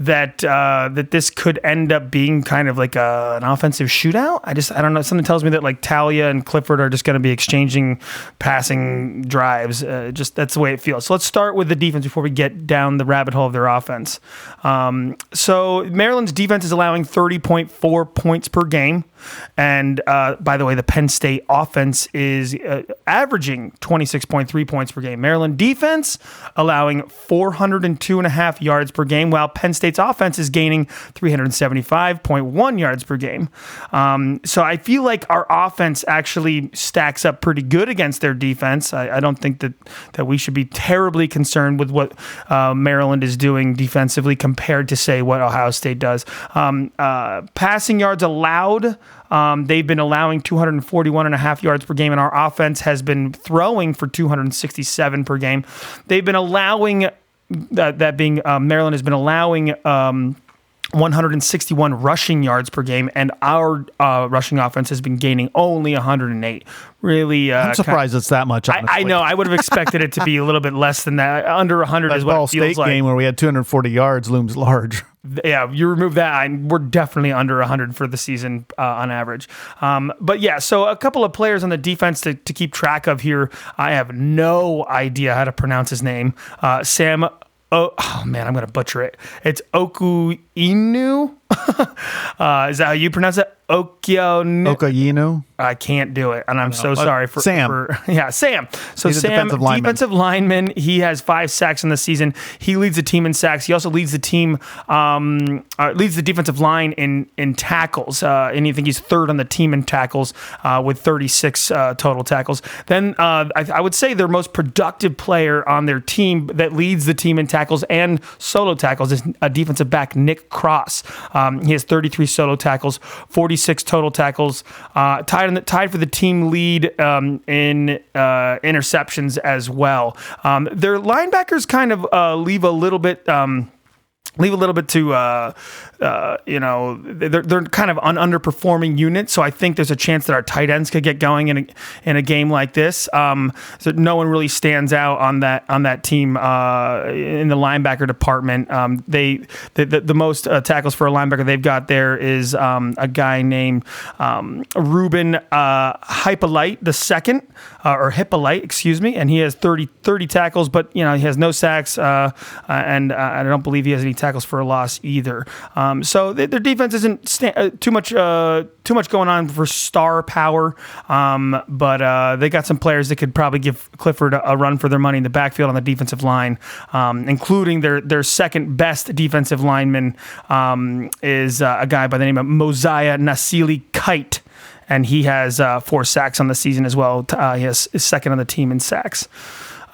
that uh, that this could end up being kind of like a, an offensive shootout. I just I don't know. Something tells me that like Taulia and Clifford are just going to be exchanging passing drives. Uh, just that's the way it feels. So let's start with the defense before we get down the rabbit hole of their offense. Um, so Maryland's defense is allowing 30.4 points per game. And uh, by the way, the Penn State offense is uh, averaging 26.3 points per game. Maryland defense allowing 402 and a half yards per game, while Penn State's offense is gaining 375.1 yards per game. Um, so I feel like our offense actually stacks up pretty good against their defense. I, I don't think that that we should be terribly concerned with what uh, Maryland is doing defensively compared to say what Ohio State does. Um, uh, passing yards allowed. Um, they've been allowing 241 and a half yards per game, and our offense has been throwing for 267 per game. They've been allowing that, that being uh, Maryland has been allowing. Um, 161 rushing yards per game, and our uh, rushing offense has been gaining only 108. Really, uh, I'm surprised it's that much. I, I know. I would have expected it to be a little bit less than that. Under 100 is That what Ball it feels State like. game where we had 240 yards looms large. yeah, you remove that, and we're definitely under 100 for the season uh, on average. Um, but yeah, so a couple of players on the defense to, to keep track of here. I have no idea how to pronounce his name. Uh, Sam. Oh, oh man, I'm gonna butcher it. It's Oku Inu. uh, is that how you pronounce it? Okio. Okayino. I can't do it, and I'm so sorry for Sam. for- yeah, Sam. So He's a Sam, defensive lineman. defensive lineman. He has five sacks in the season. He leads the team in sacks. He also leads the team, um, uh, leads the defensive line in in tackles. Uh, and you think he's third on the team in tackles uh, with 36 uh, total tackles. Then uh, I, I would say their most productive player on their team that leads the team in tackles and solo tackles is a defensive back Nick Cross. Um, he has 33 solo tackles, 46 total tackles, uh, tied the, tied for the team lead um, in uh, interceptions as well. Um, their linebackers kind of uh, leave a little bit. Um, leave a little bit to uh, uh, you know they're, they're kind of an underperforming unit so i think there's a chance that our tight ends could get going in a, in a game like this. Um, so no one really stands out on that on that team uh, in the linebacker department. Um, they the, the, the most uh, tackles for a linebacker they've got there is um, a guy named um, Ruben uh, Hyppolite the second uh, or Hyppolite excuse me. And he has 30 30 tackles but you know he has no sacks uh, uh, and I don't believe he has any tackles for a loss either. Um, so th- their defense isn't sta- uh, too much uh, too much going on for star power, um, but uh, they got some players that could probably give Clifford a, a run for their money in the backfield on the defensive line, um, including their their second best defensive lineman um, is uh, a guy by the name of Mosiah Nasili Kite. And he has uh, four sacks on the season as well. Uh, he has is second on the team in sacks.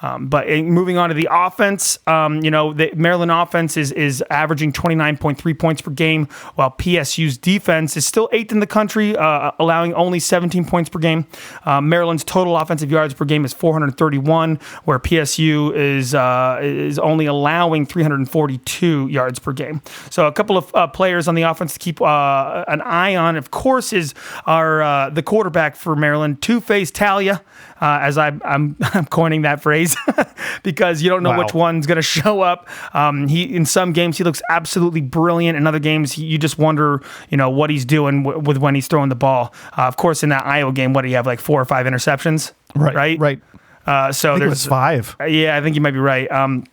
Um, but in, moving on to the offense, um, you know, the Maryland offense is is averaging 29.3 points per game, while PSU's defense is still eighth in the country, uh, allowing only 17 points per game. Uh, Maryland's total offensive yards per game is 431, where PSU is uh, is only allowing 342 yards per game. So a couple of uh, players on the offense to keep uh, an eye on, of course, is our uh, the quarterback for Maryland, Two Face Taulia, uh, as I, I'm I'm coining that phrase because you don't know Wow. which one's going to show up. Um, he in some games he looks absolutely brilliant. In other games, he, you just wonder, you know, what he's doing w- with when he's throwing the ball. Uh, of course, in that Iowa game, what do you have like four or five interceptions? Right. Right. Uh, so I think it there's was five. yeah, I think you might be right. Um,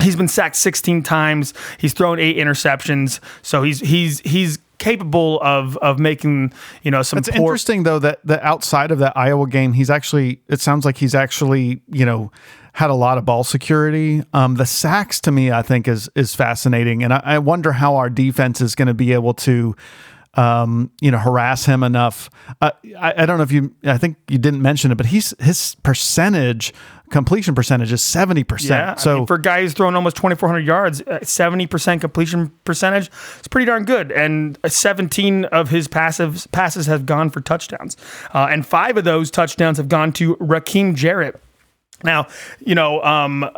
he's been sacked 16 times. He's thrown eight interceptions. So he's he's he's capable of of making you know some It's interesting though that that outside of that Iowa game, he's actually. It sounds like he's actually you know had a lot of ball security. Um, the sacks to me, I think is is fascinating, and I, I wonder how our defense is going to be able to. Um, you know, harass him enough. Uh, I, I don't know if you. I think you didn't mention it, but he's his percentage completion percentage is seventy percent. Yeah, percent. So I mean, for a guy who's thrown almost 2,400 yards, uh, 70% completion percentage, it's pretty darn good. And uh, 17 of his passive passes have gone for touchdowns, uh, and five of those touchdowns have gone to Rakim Jarrett. Now, you know, um,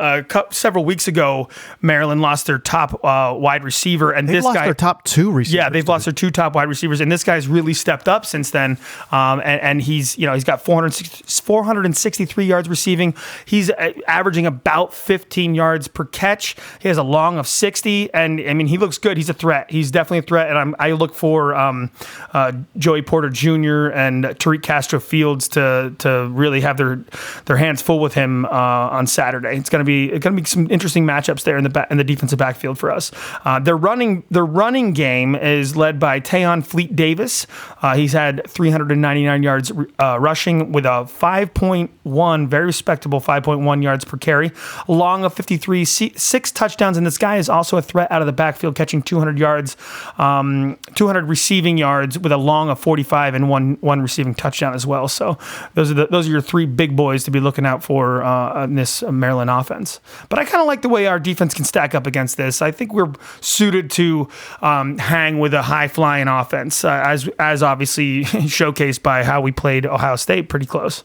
several weeks ago, Maryland lost their top uh, wide receiver, and they've this lost guy, their top two receivers. yeah, they've lost their two top wide receivers, and this guy's really stepped up since then. Um, and, and he's, you know, he's got 460 463 yards receiving. He's uh, averaging about 15 yards per catch. He has a long of 60, and I mean, he looks good. He's a threat. He's definitely a threat, and I'm, I look for um, uh, Joey Porter Jr. and Tariq Castro Fields to to really have their their hands full with him uh, on Saturday. It's gonna be it's gonna be some interesting matchups there in the ba- in the defensive backfield for us. Uh, their running their running game is led by Tayon Fleet Davis. Uh, he's had 399 yards uh, rushing with a 5.1 very respectable 5.1 yards per carry, long of 53, si- six touchdowns, and this guy is also a threat out of the backfield, catching 200 yards, um, 200 receiving yards with a long of 45 and one one receiving touchdown as well. So those are the, those are your three big boys to be looking out for uh, in this Maryland offense. But I kind of like the way our defense can stack up against this. I think we're suited to um, hang with a high flying offense, uh, as as obviously showcased by how we played Ohio State pretty close.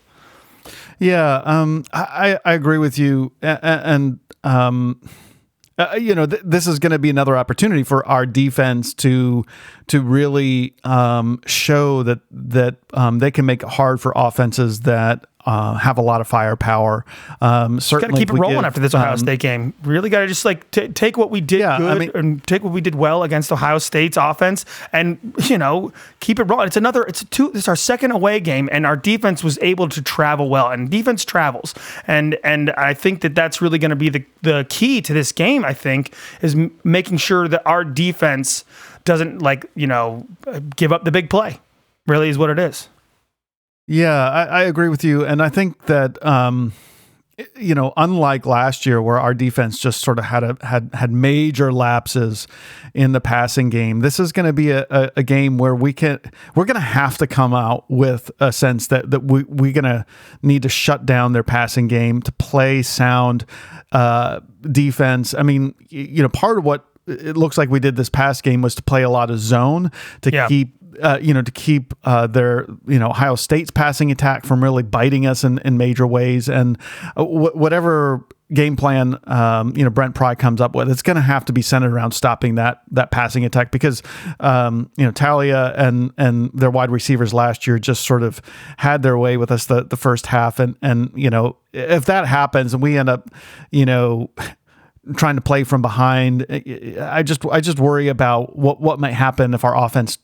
Yeah, um, I, I agree with you, and um, uh, you know, th- this is going to be another opportunity for our defense to to really um, show that that um, they can make it hard for offenses that uh, have a lot of firepower. Um, Got certainly, to keep it rolling give, after this Ohio um, State game. Really got to just like t- take what we did Yeah, I good mean- and take what we did well against Ohio State's offense, and you know keep it rolling. It's another. It's a two. It's our second away game, and our defense was able to travel well, and defense travels, and and I think that that's really going to be the the key to this game. I think is m- making sure that our defense doesn't like you know uh, give up the big play. Really is what it is. Yeah, I, I agree with you, and I think that um, you know, unlike last year where our defense just sort of had a had had major lapses in the passing game, this is going to be a, a, a game where we can we're going to have to come out with a sense that that we we're going to need to shut down their passing game to play sound uh, defense. I mean, you know, part of what it looks like we did this past game was to play a lot of zone to Yeah. keep uh, you know, to keep uh, their, you know, Ohio State's passing attack from really biting us in, in major ways. And uh, wh- whatever game plan, um, you know, Brent Pry comes up with, it's going to have to be centered around stopping that that passing attack because, um, you know, Taulia and and their wide receivers last year just sort of had their way with us the, the first half. And, and, you know, if that happens and we end up, you know, trying to play from behind. I just I just worry about what what might happen if our offense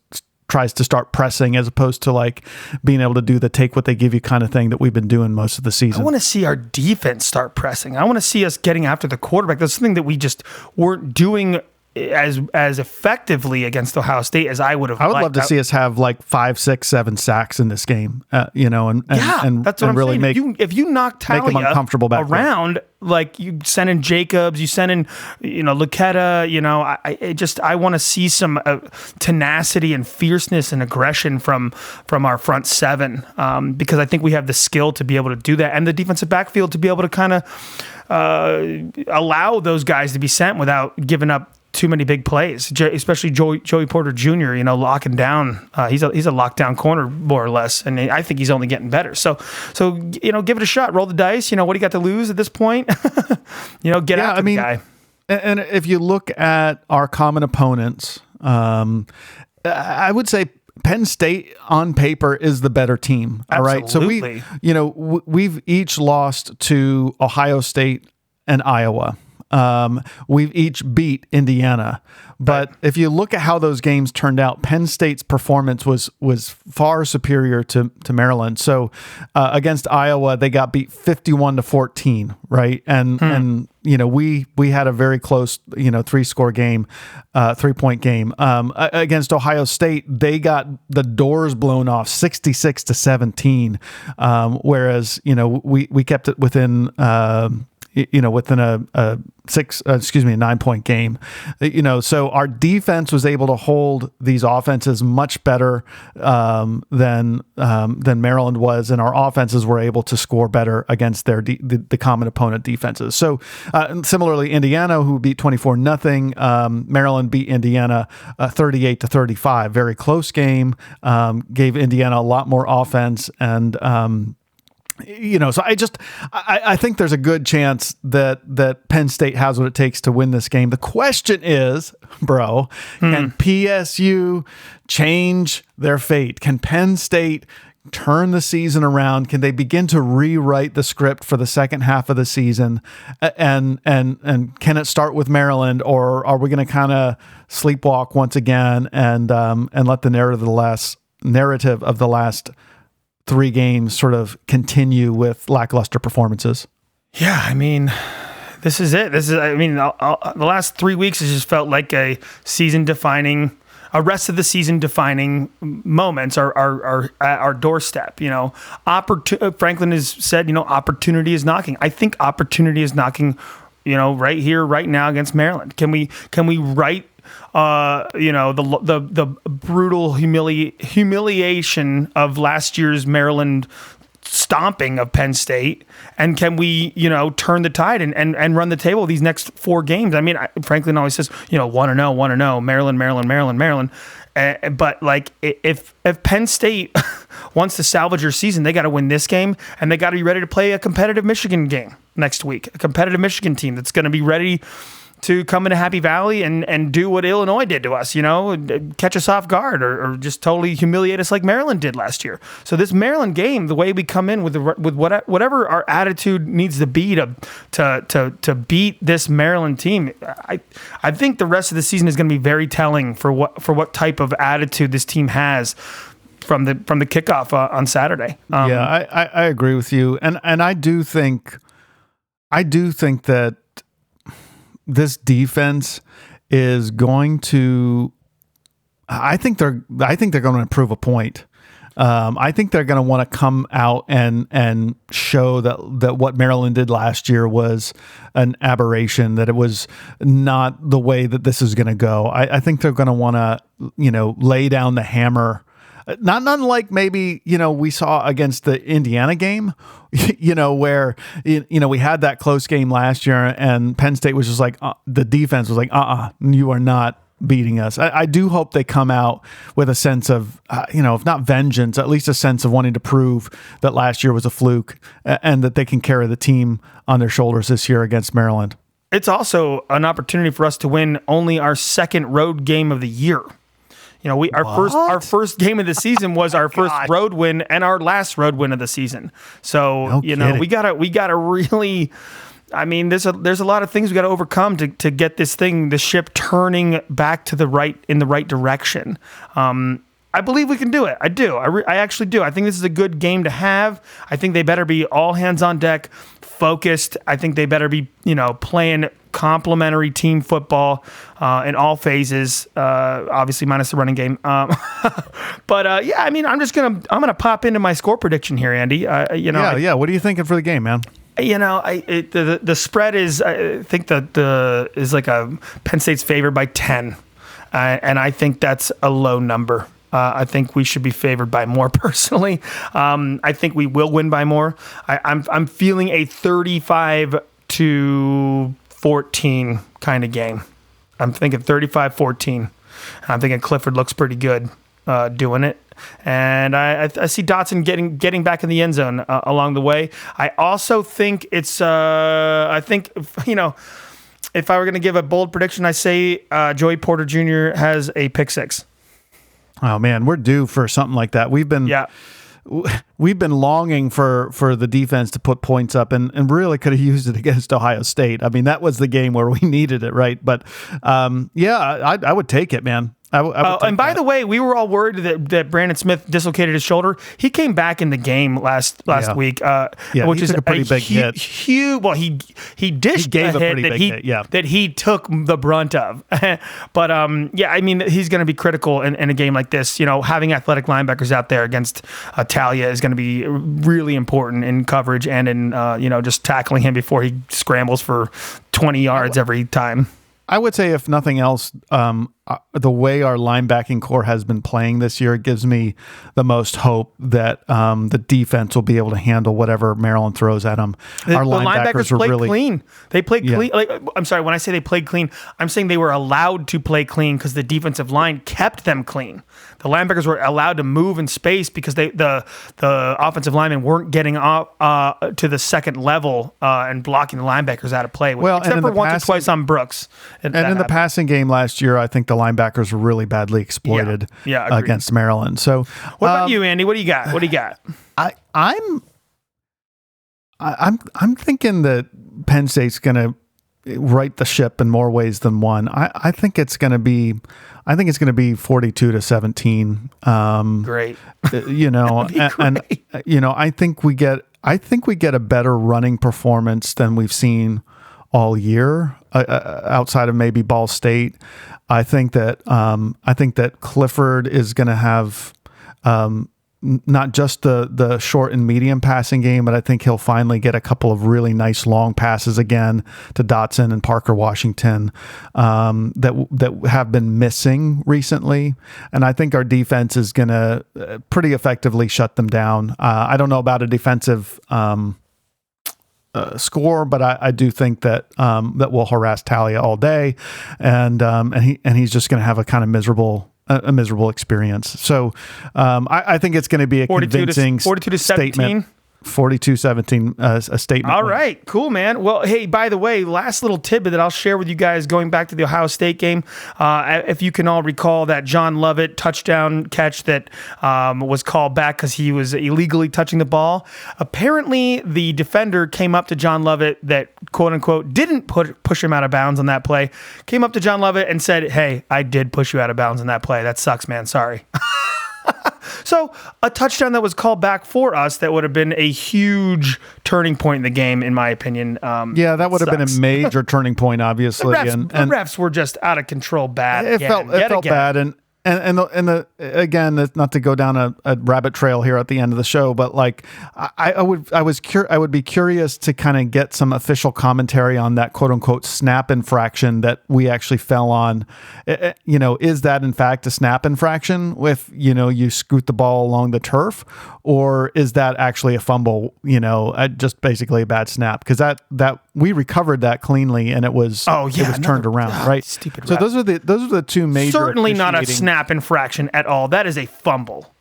tries to start pressing as opposed to like being able to do the take what they give you kind of thing that we've been doing most of the season. I want to see our defense start pressing. I want to see us getting after the quarterback. That's something that we just weren't doing as as effectively against Ohio State as I would have. I would liked. love to see us have like five, six, seven sacks in this game, uh, you know, and and, Yeah, and, that's what and I'm really saying. make if you if you knock make Taulia uncomfortable back there. around, like you send in Jacobs, you send in you know Luketa, you know, I, I it just I want to see some uh, tenacity and fierceness and aggression from from our front seven um, because I think we have the skill to be able to do that and the defensive backfield to be able to kind of uh, allow those guys to be sent without giving up too many big plays, especially Joey, Joey Porter Jr. You know, locking down. Uh, he's a he's a lockdown corner more or less, and I think he's only getting better. So, so you know, give it a shot. Roll the dice. You know, what do you got to lose at this point? you know, get Yeah, after I mean, the guy. And, and if you look at our common opponents, um, I would say Penn State on paper is the better team. All right, so we, you know, we've each lost to Ohio State and Iowa. Um, we've each beat Indiana, but if you look at how those games turned out, Penn State's performance was was far superior to to Maryland. So uh, against Iowa, they got beat fifty one to fourteen, right? And and you know we we had a very close you know three score game, uh, three point game. Um, against Ohio State, they got the doors blown off sixty six to seventeen, um, whereas you know we we kept it within. Y- you know, within a, a six, uh, excuse me, a nine point game. You know, so our defense was able to hold these offenses much better um, than um, than Maryland was, and our offenses were able to score better against their de- the, the common opponent defenses. So, uh, similarly, Indiana, who beat twenty four nothing, um, Maryland beat Indiana uh, thirty eight to thirty five. Very close game. Um, gave Indiana a lot more offense and. You know, so I just I, I think there's a good chance that that Penn State has what it takes to win this game. The question is, bro, can PSU change their fate? Can Penn State turn the season around? Can they begin to rewrite the script for the second half of the season? And and and can it start with Maryland, or are we going to kind of sleepwalk once again and um, and let the narrative of the last narrative of the last three games sort of continue with lackluster performances. Yeah, I mean, this is it. This is. I mean, i i the last three weeks has just felt like a season-defining, a rest of the season-defining moments. are, are, our at our doorstep. You know, opportu- uh, Franklin has said, you know, opportunity is knocking. I think opportunity is knocking. You know, right here, right now against Maryland. Can we can we right uh, you know the the the brutal humili- humiliation of last year's Maryland stomping of Penn State, and can we you know turn the tide and and, and run the table these next four games? I mean, I, Franklin always says you know one to zero, one to zero, Maryland, Maryland, Maryland, Maryland. Uh, but like if if Penn State wants to salvage your season, they got to win this game, and they got to be ready to play a competitive Michigan game next week. A competitive Michigan team that's going to be ready to come into Happy Valley and, and do what Illinois did to us, you know, catch us off guard or, or just totally humiliate us like Maryland did last year. So this Maryland game, the way we come in with the, with what, whatever our attitude needs to be to to to to beat this Maryland team, I I think the rest of the season is going to be very telling for what for what type of attitude this team has from the from the kickoff uh, on Saturday. Um, yeah, I, I, I agree with you, and and I do think I do think that this defense is going to. I think they're. I think they're going to improve a point. Um, I think they're going to want to come out and and show that that what Maryland did last year was an aberration. That it was not the way that this is going to go. I, I think they're going to want to you know lay down the hammer not unlike maybe you know we saw against the Indiana game, you know where you know we had that close game last year, and Penn State was just like uh, the defense was like, uh, uh-uh, uh you are not beating us. I, I, do hope they come out with a sense of, uh, you know, if not vengeance, at least a sense of wanting to prove that last year was a fluke and that they can carry the team on their shoulders this year against Maryland. It's also an opportunity for us to win only our second road game of the year. You know, we our what? first our first game of the season was our first God. road win and our last road win of the season. So no you know, we gotta we gotta really. I mean, there's a there's a lot of things we got to overcome to to get this thing, the ship turning back to the right in the right direction. Um, I believe we can do it. I do. I, re- I actually do. I think this is a good game to have. I think they better be all hands on deck, focused. I think they better be, you know, playing complementary team football uh, in all phases. Uh, obviously, minus the running game. Um, but uh, yeah, I mean, I'm just gonna I'm gonna pop into my score prediction here, Andy. Uh, you know, yeah, I, yeah. What are you thinking for the game, man? You know, I it, the the spread is I think that the is like a Penn State's favored by ten, uh, and I think that's a low number. Uh, I think we should be favored by more personally. Um, I think we will win by more. I, I'm, I'm feeling a 35 to 14 kind of game. I'm thinking 35 14. I'm thinking Clifford looks pretty good uh, doing it. And I, I, I, see Dotson getting getting back in the end zone uh, along the way. I also think it's uh, I think you know if I were going to give a bold prediction, I say uh, Joey Porter Jr. has a pick six. Oh man, we're due for something like that. We've been yeah we've been longing for for the defense to put points up and, and really could have used it against Ohio State. I mean, that was the game where we needed it, right? But um, yeah, I, I would take it, man. I w- I uh, and by that. the way, we were all worried that, that Brandon Smith dislocated his shoulder. He came back in the game last last yeah. week, uh, yeah, which is a pretty a big hu- hit. Huge. Well, he he dished he gave a, hit that he hit, yeah. that he took the brunt of. but um, yeah, I mean, he's going to be critical in, in, a game like this. You know, having athletic linebackers out there against uh, Taulia is going to be really important in coverage and in uh, you know just tackling him before he scrambles for twenty yards every time. I would say, if nothing else, um, uh, the way our linebacking core has been playing this year, it gives me the most hope that um, the defense will be able to handle whatever Maryland throws at them. The, our the linebackers, linebackers played really, clean. They played yeah. clean. Like, I'm sorry, when I say they played clean, I'm saying they were allowed to play clean because the defensive line kept them clean. The linebackers were allowed to move in space because they the the offensive linemen weren't getting up uh, to the second level uh, and blocking the linebackers out of play. Well, except for once passing, or twice on Brooks. And in happened. the passing game last year, I think the linebackers were really badly exploited yeah, yeah against Maryland. So, what um, about you, Andy? What do you got? What do you got? I I'm I, I'm I'm thinking that Penn State's going to right the ship in more ways than one. I, I think it's going to be, I think it's going to be 42 to 17. Um, great. Uh, you know, and, and, uh, you know, I think we get, I think we get a better running performance than we've seen all year uh, uh outside of maybe Ball State. I think that, um, I think that Clifford is going to have, um, not just the the short and medium passing game, but I think he'll finally get a couple of really nice long passes again to Dotson and Parker Washington um, that that have been missing recently. And I think our defense is going to uh, pretty effectively shut them down. Uh, I don't know about a defensive. Um, uh, score, but I, I, do think that um, that will harass Taulia all day, and um, and he and he's just going to have a kind of miserable a, a miserable experience. So um, I, I, think it's going to be a 42 convincing to, 42 to 17. statement. 42-17 uh, a statement. All right, cool, man. Well, hey, by the way, last little tidbit that I'll share with you guys going back to the Ohio State game. Uh, if you can all recall that John Lovett touchdown catch that um, was called back because he was illegally touching the ball. Apparently, the defender came up to John Lovett that quote unquote didn't put push him out of bounds on that play. Came up to John Lovett and said, "Hey, I did push you out of bounds on that play. That sucks, man. Sorry." So a touchdown that was called back for us that would have been a huge turning point in the game, in my opinion. Um, Yeah, that would have been a major turning point, obviously. refs, and, the refs were just out of control bad. it again, felt it felt again. bad and and and the, and the again it's not to go down a, a rabbit trail here at the end of the show but like i i would i was cur- i would be curious to kind of get some official commentary on that quote unquote snap infraction that we actually fell on. Eh, eh, you know is that in fact a snap infraction with you know you scoot the ball along the turf? Or is that actually a fumble you know just basically a bad snap? Because that that we recovered that cleanly and it was Oh, yeah, it was turned around right? stupid so those are the those are the two major Certainly not a officiating- snap infraction at all. That is a fumble.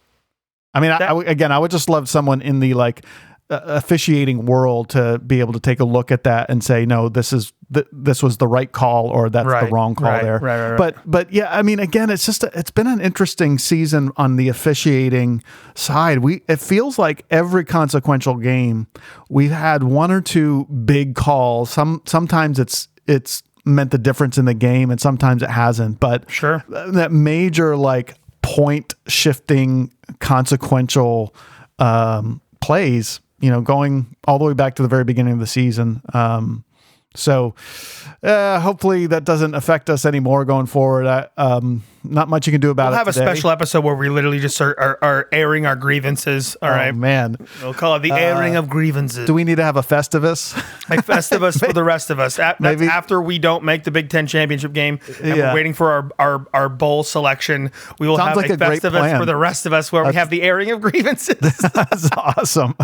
I mean, That- I would- again, I would just love someone in the like uh, officiating world to be able to take a look at that and say, no, this is th- this was the right call or that's the wrong call right, there. right, right, right. But but yeah, I mean, again, it's just a, it's been an interesting season on the officiating side. We it feels like every consequential game we've had one or two big calls. Some sometimes it's it's meant the difference in the game and sometimes it hasn't. But Sure. that major like point shifting consequential um, plays you know going all the way back to the very beginning of the season um, so uh, hopefully that doesn't affect us anymore going forward I, um, not much you can do about it. We'll it have a special episode where we literally just are, are, are airing our grievances. All oh, right, man We'll call it the airing of grievances. do we need to have a festivus like Festivus for the rest of us. A- Maybe- after we don't make the Big Ten championship game and Yeah. we're waiting for our, our, our bowl selection. We will Sounds have like a, a Festivus for the rest of us where we have the airing of grievances. that's awesome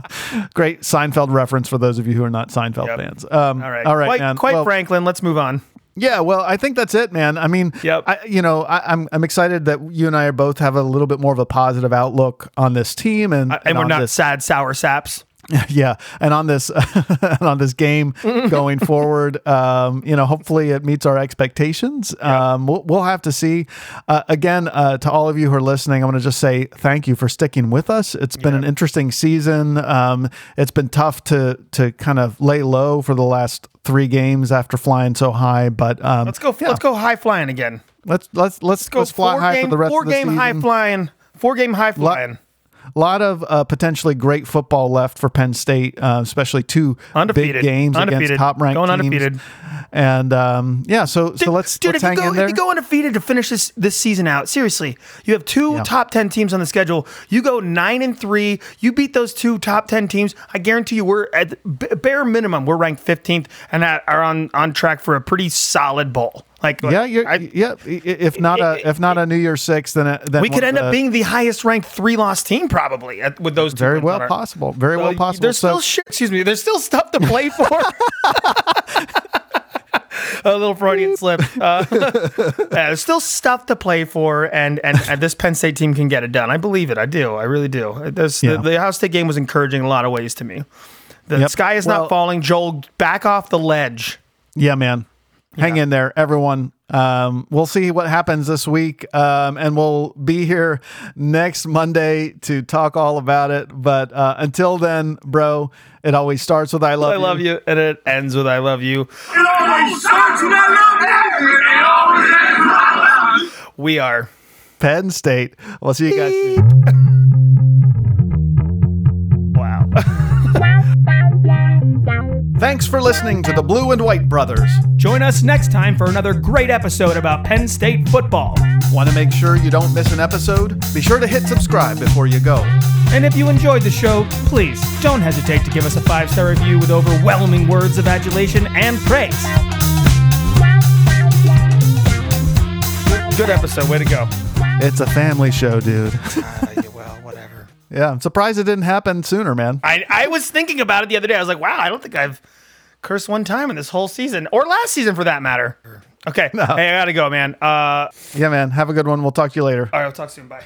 great seinfeld reference for those of you who are not seinfeld Yep. fans um, all right. all right Quite, man. quite Well, Franklin, let's move on. Yeah, well, I think that's it, man. I mean, Yep. I, you know, I, I'm I'm excited that you and I are both have a little bit more of a positive outlook on this team, and And we're not this, sad, sour saps. yeah, and on this and on this game going forward. Um, you know, hopefully it meets our expectations. Um, we'll, we'll have to see. Uh, again, uh, to all of you who are listening, I want to just say thank you for sticking with us. It's been an interesting season. Um, it's been tough to to kind of lay low for the last three games after flying so high, but um, Let's go. yeah. Let's go high flying again. Let's let's let's Go let's fly four high game, for the rest four of the game season. high flying. Four game high flying. A lot of uh, potentially great football left for Penn State, uh, especially two Undefeated. big games Undefeated. against top ranked Going teams. undefeated. And um, yeah, so so let's Dude, let's if you go in there. if you go undefeated to finish this this season out, seriously, you have two top ten teams on the schedule. You go nine and three. You beat those two top ten teams. I guarantee you, we're at b- bare minimum, we're ranked fifteenth and are on on track for a pretty solid bowl. Like yeah, you're, I- yeah. If not a if not a New Year's Six, then it- then we could end of up being the highest ranked three loss team probably at, with those two very well possible. Very well Well, possible. There's So- still shit. Excuse me. There's still stuff to play for. A little Freudian slip. Uh, yeah, there's still stuff to play for, and, and and this Penn State team can get it done. I believe it. I do. I really do. Yeah. the, the Ohio State game was encouraging in a lot of ways to me. The Yep. sky is Well- not falling. Joel, back off the ledge. Yeah, man. Hang in there, everyone. Um, we'll see what happens this week, um, and we'll be here next Monday to talk all about it. But uh, until then, bro, it always starts with "I love I you." love you, and it ends with "I love you." It always starts with I love you. It always ends with I love you. We are. Penn State. We'll see you guys. Thanks for listening to the Blue and White Brothers. Join us next time for another great episode about Penn State football. Want to make sure you don't miss an episode? Be sure to hit subscribe before you go. And if you enjoyed the show, please don't hesitate to give us a five star review with overwhelming words of adulation and praise. Good episode. Way to go. It's a family show, dude. yeah, I'm surprised it didn't happen sooner, man. I, I was thinking about it the other day. I was like, wow, I don't think I've cursed one time in this whole season, or last season for that matter. Okay. Hey, I got to go, man. Uh, Yeah, man. Have a good one. We'll talk to you later. all right, I'll talk soon. Bye.